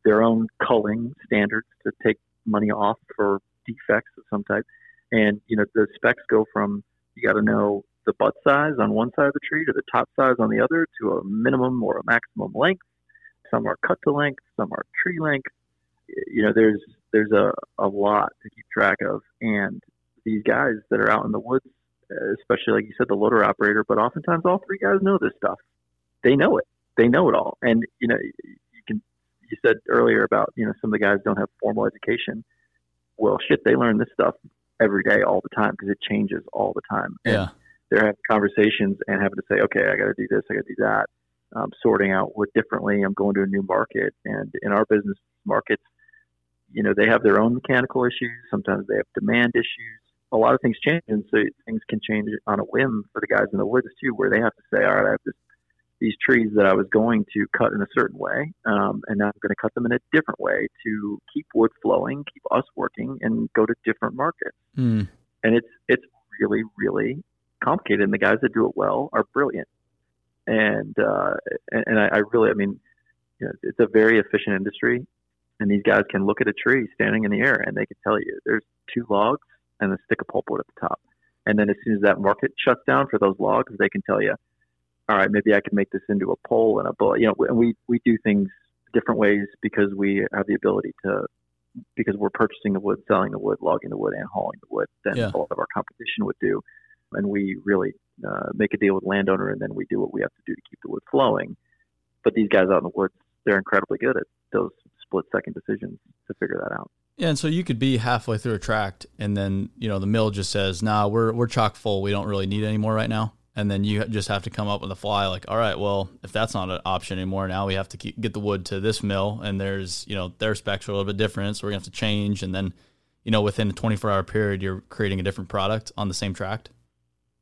their own culling standards to take money off for defects of some type. And, you know, the specs go from you got to know the butt size on one side of the tree to the top size on the other to a minimum or a maximum length. Some are cut to length, some are tree length. You know, there's there's a, a lot to keep track of, and these guys that are out in the woods, especially like you said, the loader operator, but oftentimes all three guys know this stuff. They know it. They know it all, and you know, you can. You said earlier about you know some of the guys don't have formal education. Well, shit, they learn this stuff every day, all the time because it changes all the time. And yeah they're having conversations and having to say, okay, I got to do this, I got to do that. Um, sorting out what differently. I'm going to a new market, and in our business markets, you know, they have their own mechanical issues. Sometimes they have demand issues. A lot of things change, and so things can change on a whim for the guys in the woods too, where they have to say, all right, I have this, these trees that I was going to cut in a certain way, um, and now I'm going to cut them in a different way to keep wood flowing, keep us working, and go to different markets. Mm. And it's it's really really complicated, and the guys that do it well are brilliant. And uh, and, and I, I really, I mean, you know, it's a very efficient industry, and these guys can look at a tree standing in the air, and they can tell you there's two logs and a stick of pulpwood at the top. And then as soon as that market shuts down for those logs, they can tell you, all right, maybe I can make this into a pole and a bullet. You know, and we we do things different ways because we have the ability to because we're purchasing the wood, selling the wood, logging the wood, and hauling the wood than yeah. a lot of our competition would do and we really uh, make a deal with landowner, and then we do what we have to do to keep the wood flowing. But these guys out in the woods, they're incredibly good at those split second decisions to figure that out. Yeah, and so you could be halfway through a tract, and then you know the mill just says, "Nah, we're we're chock full. We don't really need any more right now." And then you just have to come up with a fly, like, "All right, well, if that's not an option anymore, now we have to keep, get the wood to this mill, and there's you know their specs are a little bit different, so we're gonna have to change." And then, you know, within a 24 hour period, you're creating a different product on the same tract.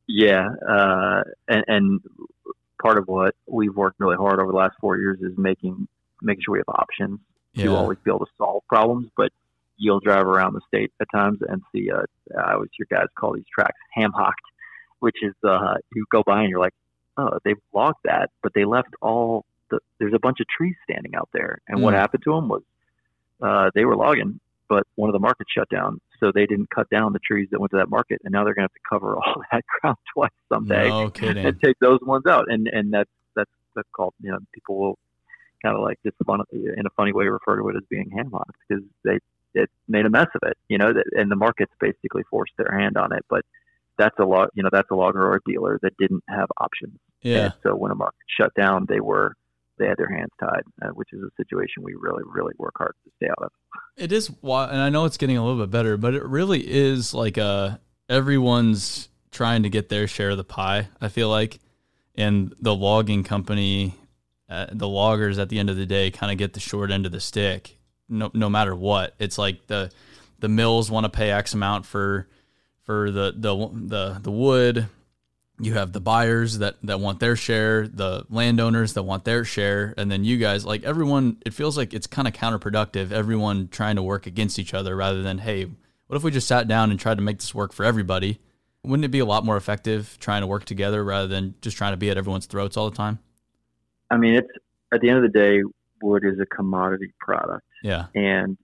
Yeah, uh, and, and part of what we've worked really hard over the last four years is making making sure we have options yeah. to always be able to solve problems. But you'll drive around the state at times and see. Uh, I always hear guys call these tracks ham hocked, which is uh, you go by and you're like, oh, they've logged that, but they left all the. There's a bunch of trees standing out there, and mm. what happened to them was uh, they were logging, but one of the markets shut down, so they didn't cut down the trees that went to that market, and now they're going to have to cover all that ground twice someday no kidding. and take those ones out. And and that's that's that's called you know people will kind of like just fun in a funny way refer to it as being hamlocked because they it made a mess of it, you know, and the markets basically forced their hand on it. But that's a lot, you know, that's a logger or a dealer that didn't have options. Yeah. And so when a market shut down, they were they had their hands tied, uh, which is a situation we really, really work hard to stay out of. It is, and I know it's getting a little bit better, but it really is like a uh, everyone's trying to get their share of the pie. I feel like, and the logging company, uh, the loggers at the end of the day, kind of get the short end of the stick. No, no matter what, it's like the the mills want to pay X amount for for the the the the wood you have the buyers that that want their share, the landowners that want their share, and then you guys like everyone it feels like it's kind of counterproductive everyone trying to work against each other rather than hey, what if we just sat down and tried to make this work for everybody? Wouldn't it be a lot more effective trying to work together rather than just trying to be at everyone's throats all the time? I mean, it's at the end of the day, wood is a commodity product. Yeah. And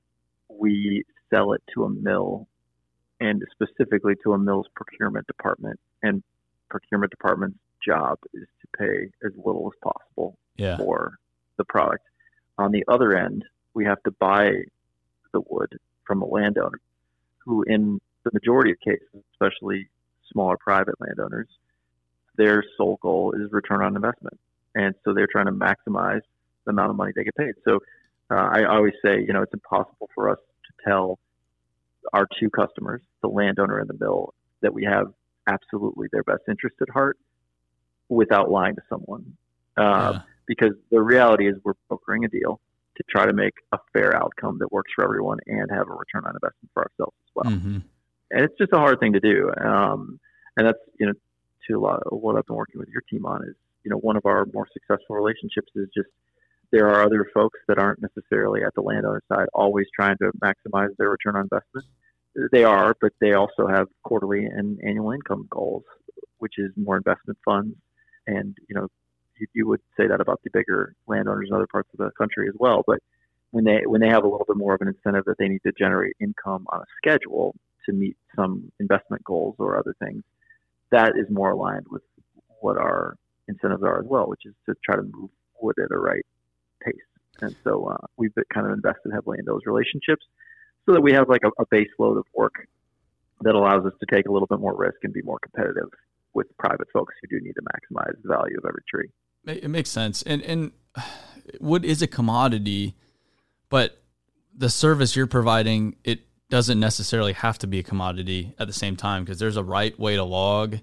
we sell it to a mill and specifically to a mill's procurement department. And procurement department's job is to pay as little as possible yeah. for the product. On the other end, we have to buy the wood from a landowner who, in the majority of cases, especially smaller private landowners, their sole goal is return on investment. And so they're trying to maximize the amount of money they get paid. So uh, I always say, you know, it's impossible for us to tell our two customers, the landowner and the mill, that we have absolutely their best interest at heart without lying to someone. Uh, yeah. Because the reality is, we're brokering a deal to try to make a fair outcome that works for everyone and have a return on investment for ourselves as well. Mm-hmm. And it's just a hard thing to do. Um, and that's you know to a lot of what I've been working with your team on is you know one of our more successful relationships is just there are other folks that aren't necessarily at the landowner side always trying to maximize their return on investment. They are, but they also have quarterly and annual income goals, which is more investment funds. And you know, you, you would say that about the bigger landowners in other parts of the country as well. But when they when they have a little bit more of an incentive that they need to generate income on a schedule to meet some investment goals or other things, that is more aligned with what our incentives are as well, which is to try to move wood at a right pace. And so uh, we've kind of invested heavily in those relationships so that we have like a, a base load of work that allows us to take a little bit more risk and be more competitive with private folks who do need to maximize the value of every tree. It makes sense. And and wood is a commodity, but the service you're providing it doesn't necessarily have to be a commodity at the same time because there's a right way to log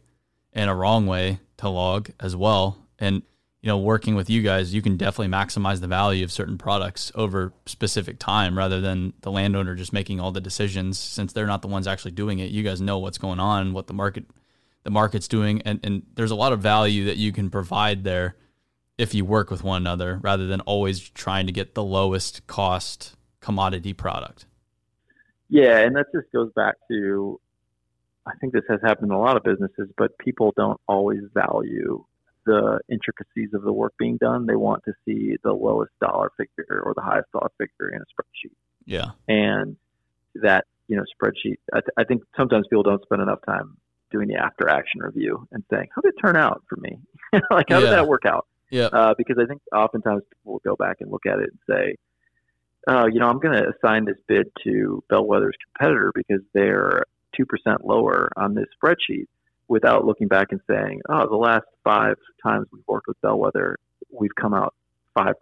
and a wrong way to log as well. And you know, working with you guys, you can definitely maximize the value of certain products over specific time rather than the landowner just making all the decisions since they're not the ones actually doing it. You guys know what's going on, what the market the market's doing and, and there's a lot of value that you can provide there if you work with one another rather than always trying to get the lowest cost commodity product. Yeah, and that just goes back to I think this has happened in a lot of businesses, but people don't always value the intricacies of the work being done. They want to see the lowest dollar figure or the highest dollar figure in a spreadsheet. Yeah. And that, you know, spreadsheet, I, th- I think sometimes people don't spend enough time doing the after action review and saying, how did it turn out for me? like, how yeah. did that work out? Yeah. Uh, because I think oftentimes people will go back and look at it and say, uh, you know, I'm going to assign this bid to Bellwether's competitor because they're 2% lower on this spreadsheet without looking back and saying, oh, the last five times we've worked with Bellwether, we've come out 5%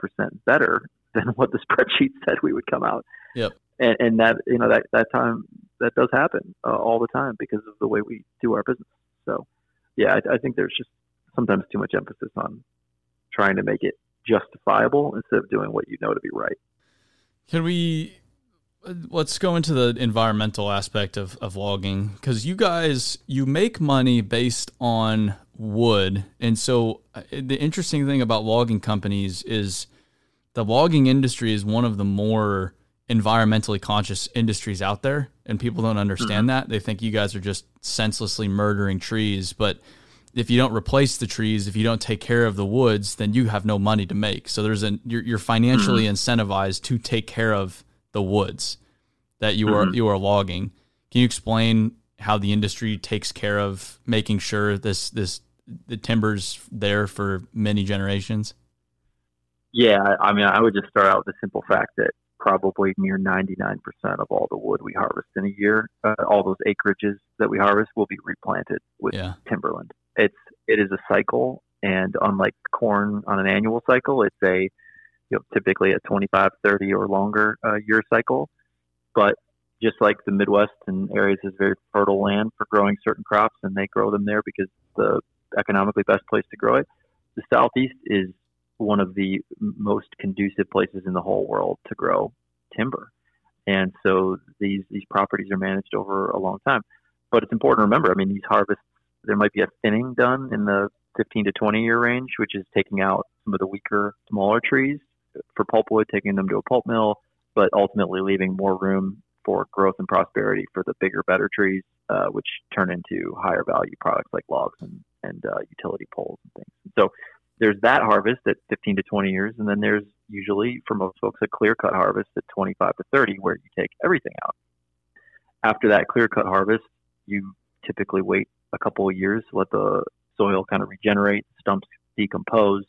better than what the spreadsheet said we would come out. Yep. And, and that, you know, that, that time, that does happen uh, all the time because of the way we do our business. So, yeah, I, I think there's just sometimes too much emphasis on trying to make it justifiable instead of doing what you know to be right. Can we let's go into the environmental aspect of, of logging because you guys you make money based on wood and so uh, the interesting thing about logging companies is the logging industry is one of the more environmentally conscious industries out there and people don't understand mm-hmm. that they think you guys are just senselessly murdering trees but if you don't replace the trees if you don't take care of the woods then you have no money to make so there's a you're, you're financially mm-hmm. incentivized to take care of the woods that you are mm-hmm. you are logging. Can you explain how the industry takes care of making sure this this the timber's there for many generations? Yeah, I mean, I would just start out with the simple fact that probably near 99% of all the wood we harvest in a year, uh, all those acreages that we harvest will be replanted with yeah. timberland. It's it is a cycle, and unlike corn on an annual cycle, it's a you know, typically a 25, 30 or longer uh, year cycle. But just like the Midwest and areas is very fertile land for growing certain crops, and they grow them there because the economically best place to grow it. The Southeast is one of the most conducive places in the whole world to grow timber, and so these these properties are managed over a long time. But it's important to remember. I mean, these harvests there might be a thinning done in the 15 to 20 year range, which is taking out some of the weaker, smaller trees for pulpwood, taking them to a pulp mill, but ultimately leaving more room for growth and prosperity for the bigger, better trees, uh, which turn into higher value products like logs and, and uh, utility poles and things. so there's that harvest at 15 to 20 years, and then there's usually for most folks a clear cut harvest at 25 to 30, where you take everything out. After that clear cut harvest, you typically wait a couple of years let the soil kind of regenerate, stumps decompose,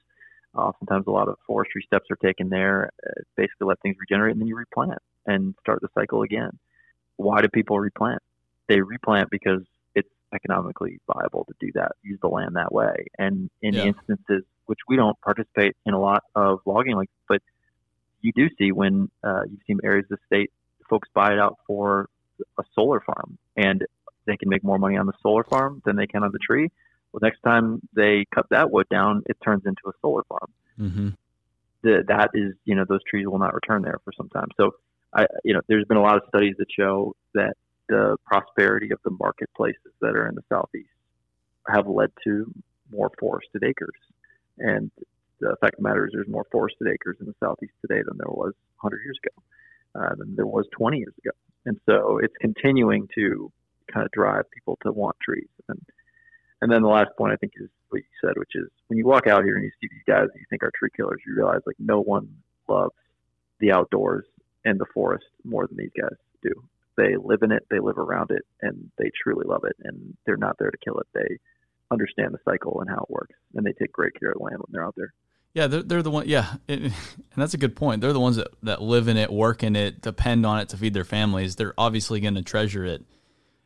Oftentimes, a lot of forestry steps are taken there. Uh, basically, let things regenerate, and then you replant and start the cycle again. Why do people replant? They replant because it's economically viable to do that, use the land that way. And in yeah. instances which we don't participate in a lot of logging, like, but you do see when uh, you see areas of the state, folks buy it out for a solar farm, and they can make more money on the solar farm than they can on the tree. Well, next time they cut that wood down, it turns into a solar farm. Mm-hmm. The, that is, you know, those trees will not return there for some time. So, I, you know, there's been a lot of studies that show that the prosperity of the marketplaces that are in the southeast have led to more forested acres. And the fact of the matter is, there's more forested acres in the southeast today than there was 100 years ago, uh, than there was 20 years ago. And so it's continuing to kind of drive people to want trees. And and then the last point I think is what you said, which is when you walk out here and you see these guys that you think are tree killers, you realize like no one loves the outdoors and the forest more than these guys do. They live in it, they live around it, and they truly love it. And they're not there to kill it. They understand the cycle and how it works, and they take great care of the land when they're out there. Yeah, they're, they're the one. Yeah, it, and that's a good point. They're the ones that, that live in it, work in it, depend on it to feed their families. They're obviously going to treasure it.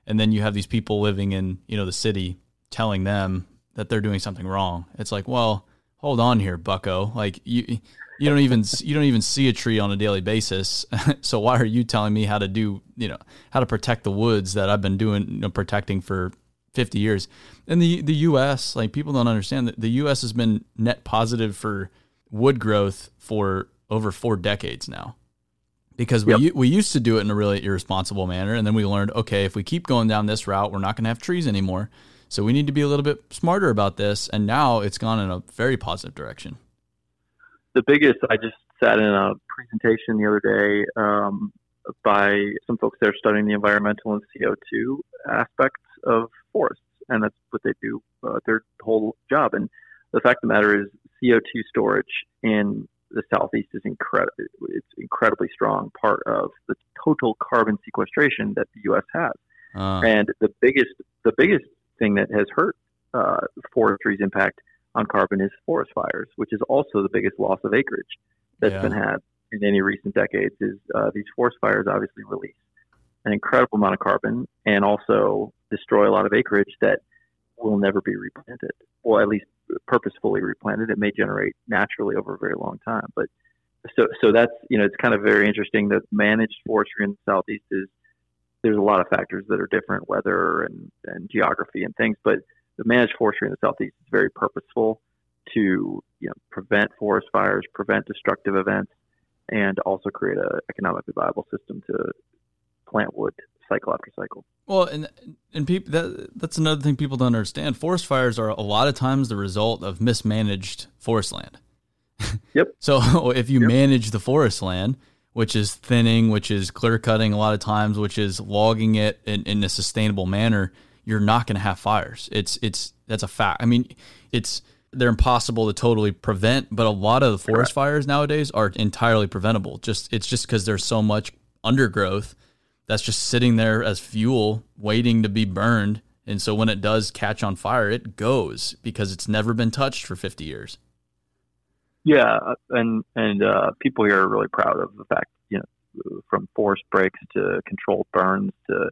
And then you have these people living in you know the city telling them that they're doing something wrong. It's like, well, hold on here, Bucko. Like you, you don't even you don't even see a tree on a daily basis. so why are you telling me how to do you know how to protect the woods that I've been doing you know, protecting for 50 years? And the the U.S. like people don't understand that the U.S. has been net positive for wood growth for over four decades now. Because we yep. we used to do it in a really irresponsible manner, and then we learned, okay, if we keep going down this route, we're not going to have trees anymore. So we need to be a little bit smarter about this. And now it's gone in a very positive direction. The biggest, I just sat in a presentation the other day um, by some folks that are studying the environmental and CO2 aspects of forests. And that's what they do, uh, their whole job. And the fact of the matter is, CO2 storage in the southeast is incredible. It's incredibly strong part of the total carbon sequestration that the U.S. has. Uh. And the biggest, the biggest thing that has hurt uh, forestry's impact on carbon is forest fires, which is also the biggest loss of acreage that's yeah. been had in any recent decades. Is uh, these forest fires obviously release an incredible amount of carbon and also destroy a lot of acreage that will never be replanted, or at least purposefully replanted. It may generate naturally over a very long time, but so so that's you know it's kind of very interesting that managed forestry in the southeast is there's a lot of factors that are different, weather and, and geography and things. But the managed forestry in the southeast is very purposeful to you know prevent forest fires, prevent destructive events, and also create an economically viable system to plant wood cycle after cycle. Well, and and people that that's another thing people don't understand. Forest fires are a lot of times the result of mismanaged forest land. Yep. so if you yep. manage the forest land, which is thinning, which is clear cutting a lot of times, which is logging it in, in a sustainable manner, you're not going to have fires. It's it's that's a fact. I mean, it's they're impossible to totally prevent, but a lot of the forest Correct. fires nowadays are entirely preventable. Just it's just because there's so much undergrowth that's just sitting there as fuel waiting to be burned. And so when it does catch on fire, it goes because it's never been touched for 50 years. Yeah, and and uh, people here are really proud of the fact, you know, from forest breaks to controlled burns to,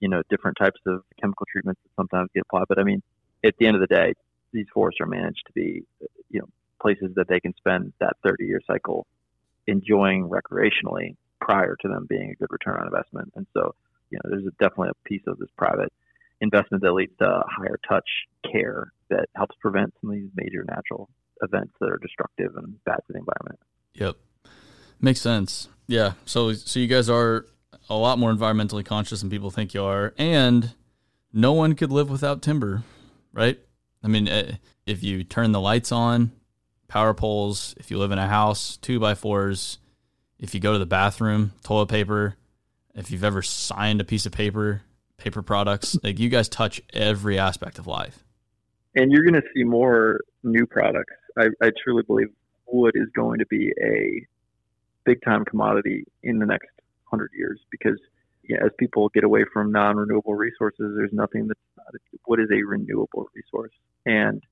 you know, different types of chemical treatments that sometimes get applied. But I mean, at the end of the day, these forests are managed to be, you know, places that they can spend that 30 year cycle enjoying recreationally prior to them being a good return on investment. And so, you know, there's a, definitely a piece of this private investment that leads to higher touch care that helps prevent some of these major natural events that are destructive and bad to the environment. Yep, makes sense. Yeah, so so you guys are a lot more environmentally conscious than people think you are, and no one could live without timber, right? I mean, eh, if you turn the lights on, power poles. If you live in a house, two by fours. If you go to the bathroom, toilet paper. If you've ever signed a piece of paper, paper products, like you guys touch every aspect of life. And you're going to see more new products I, I truly believe wood is going to be a big time commodity in the next hundred years because as people get away from non renewable resources, there's nothing that's not, wood is a renewable resource and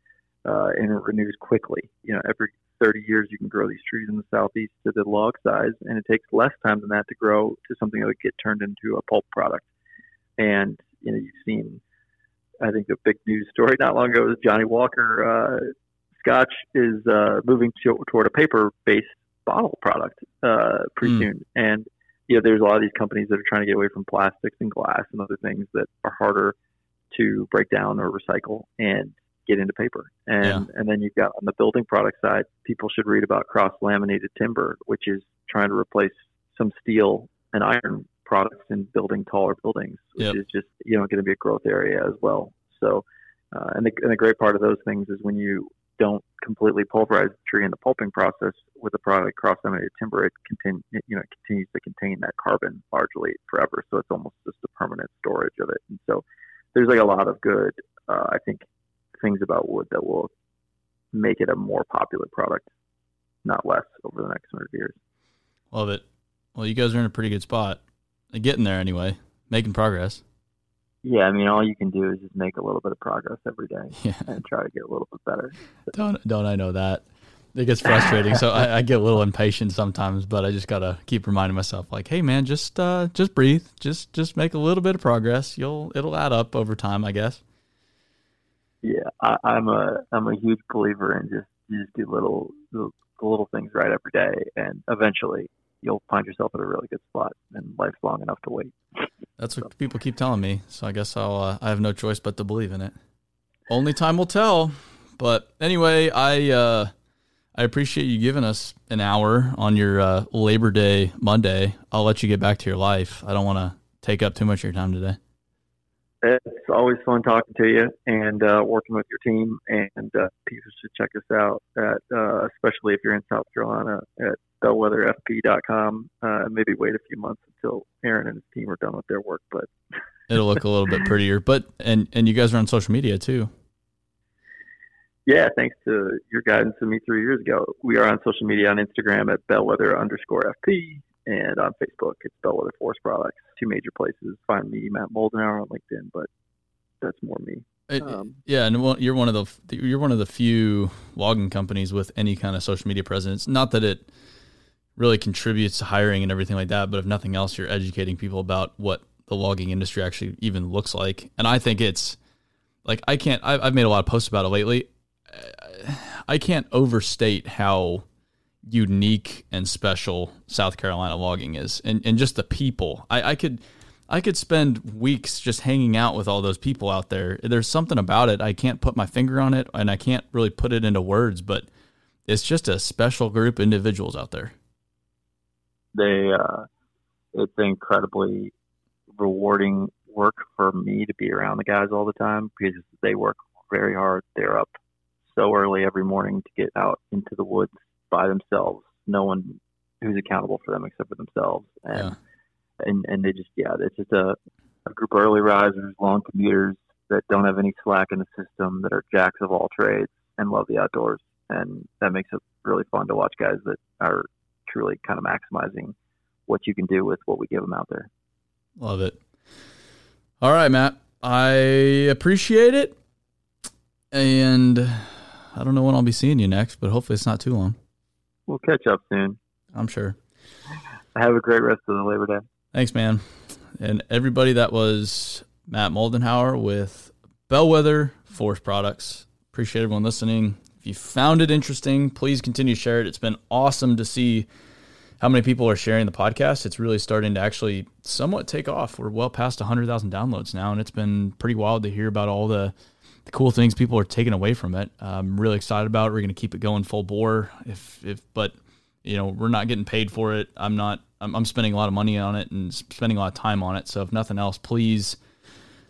uh, and it renews quickly. You know, every 30 years you can grow these trees in the southeast to the log size, and it takes less time than that to grow to something that would get turned into a pulp product. And you know, you've seen, I think the big news story not long ago was Johnnie Walker uh, Scotch is uh, moving to, toward a paper-based bottle product uh, pretty mm. soon, and you know, there's a lot of these companies that are trying to get away from plastics and glass and other things that are harder to break down or recycle and get into paper. And yeah. and then you've got on the building product side, people should read about cross laminated timber, which is trying to replace some steel and iron products in building taller buildings, which yep. is just you know going to be a growth area as well. So, uh, and the and the great part of those things is when you don't completely pulverize the tree in the pulping process with the product cross-laminated timber, it continue, you know, it continues to contain that carbon largely forever. So it's almost just a permanent storage of it. And so there's like a lot of good, uh, I think, things about wood that will make it a more popular product, not less, over the next hundred years. Love it. Well, you guys are in a pretty good spot. Getting there anyway, making progress. Yeah, I mean, all you can do is just make a little bit of progress every day yeah. and try to get a little bit better. Don't don't I know that? It gets frustrating, so I, I, get a little impatient sometimes. But I just gotta keep reminding myself, like, hey, man, just uh, just breathe, just just make a little bit of progress. You'll it'll add up over time, I guess. Yeah, I, I'm a I'm a huge believer in just you just do little the little things right every day, and eventually you'll find yourself at a really good spot, and life's long enough to wait. That's what so. people keep telling me, so I guess I'll uh, I have no choice but to believe in it. Only time will tell. But anyway, I uh, I appreciate you giving us an hour on your uh, Labor Day Monday. I'll let you get back to your life. I don't want to take up too much of your time today. It's always fun talking to you and uh, working with your team. And uh, people should check us out at, uh, especially if you're in South Carolina, at bellwetherfp.com. Uh, and maybe wait a few months until Aaron and his team are done with their work, but it'll look a little bit prettier. But and and you guys are on social media too. Yeah, thanks to your guidance to me three years ago. We are on social media on Instagram at bellwether underscore FP and on Facebook it's Bellwether Forest Products. Two major places. Find me, Matt Moldenhauer on LinkedIn, but that's more me. Um, yeah, and you're one of the you're one of the few logging companies with any kind of social media presence. Not that it really contributes to hiring and everything like that. But if nothing else, you're educating people about what the logging industry actually even looks like. And I think it's like I can't. I've made a lot of posts about it lately. I can't overstate how unique and special South Carolina logging is, and and just the people. I, I could. I could spend weeks just hanging out with all those people out there. There's something about it. I can't put my finger on it and I can't really put it into words, but it's just a special group of individuals out there they uh, it's incredibly rewarding work for me to be around the guys all the time because they work very hard. They're up so early every morning to get out into the woods by themselves. No one who's accountable for them except for themselves. And yeah. and, and they just yeah, it's just a, a group of early risers, long commuters that don't have any slack in the system, that are jacks of all trades and love the outdoors. And that makes it really fun to watch guys that are truly kind of maximizing what you can do with what we give them out there. Love it. All right, Matt. I appreciate it. And I don't know when I'll be seeing you next, but hopefully it's not too long. We'll catch up soon. I'm sure. Have a great rest of the Labor Day. Thanks, man. And everybody, that was Matt Moldenhauer with Bellwether Forest Products. Appreciate everyone listening. You found it interesting, please continue to share it. It's been awesome to see how many people are sharing the podcast. It's really starting to actually somewhat take off. We're well past 100,000 downloads now, and it's been pretty wild to hear about all the, the cool things people are taking away from it. I'm really excited about it. We're going to keep it going full bore. If, if, but you know, we're not getting paid for it. I'm not, I'm, I'm spending a lot of money on it and spending a lot of time on it. So if nothing else, please,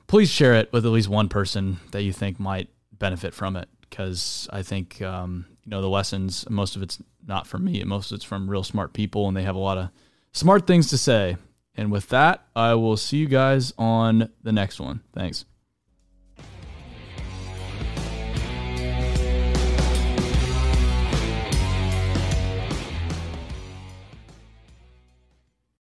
please share it with at least one person that you think might benefit from it because I think um, you know the lessons. Most of it's not from me. Most of it's from real smart people, and they have a lot of smart things to say. And with that, I will see you guys on the next one. Thanks.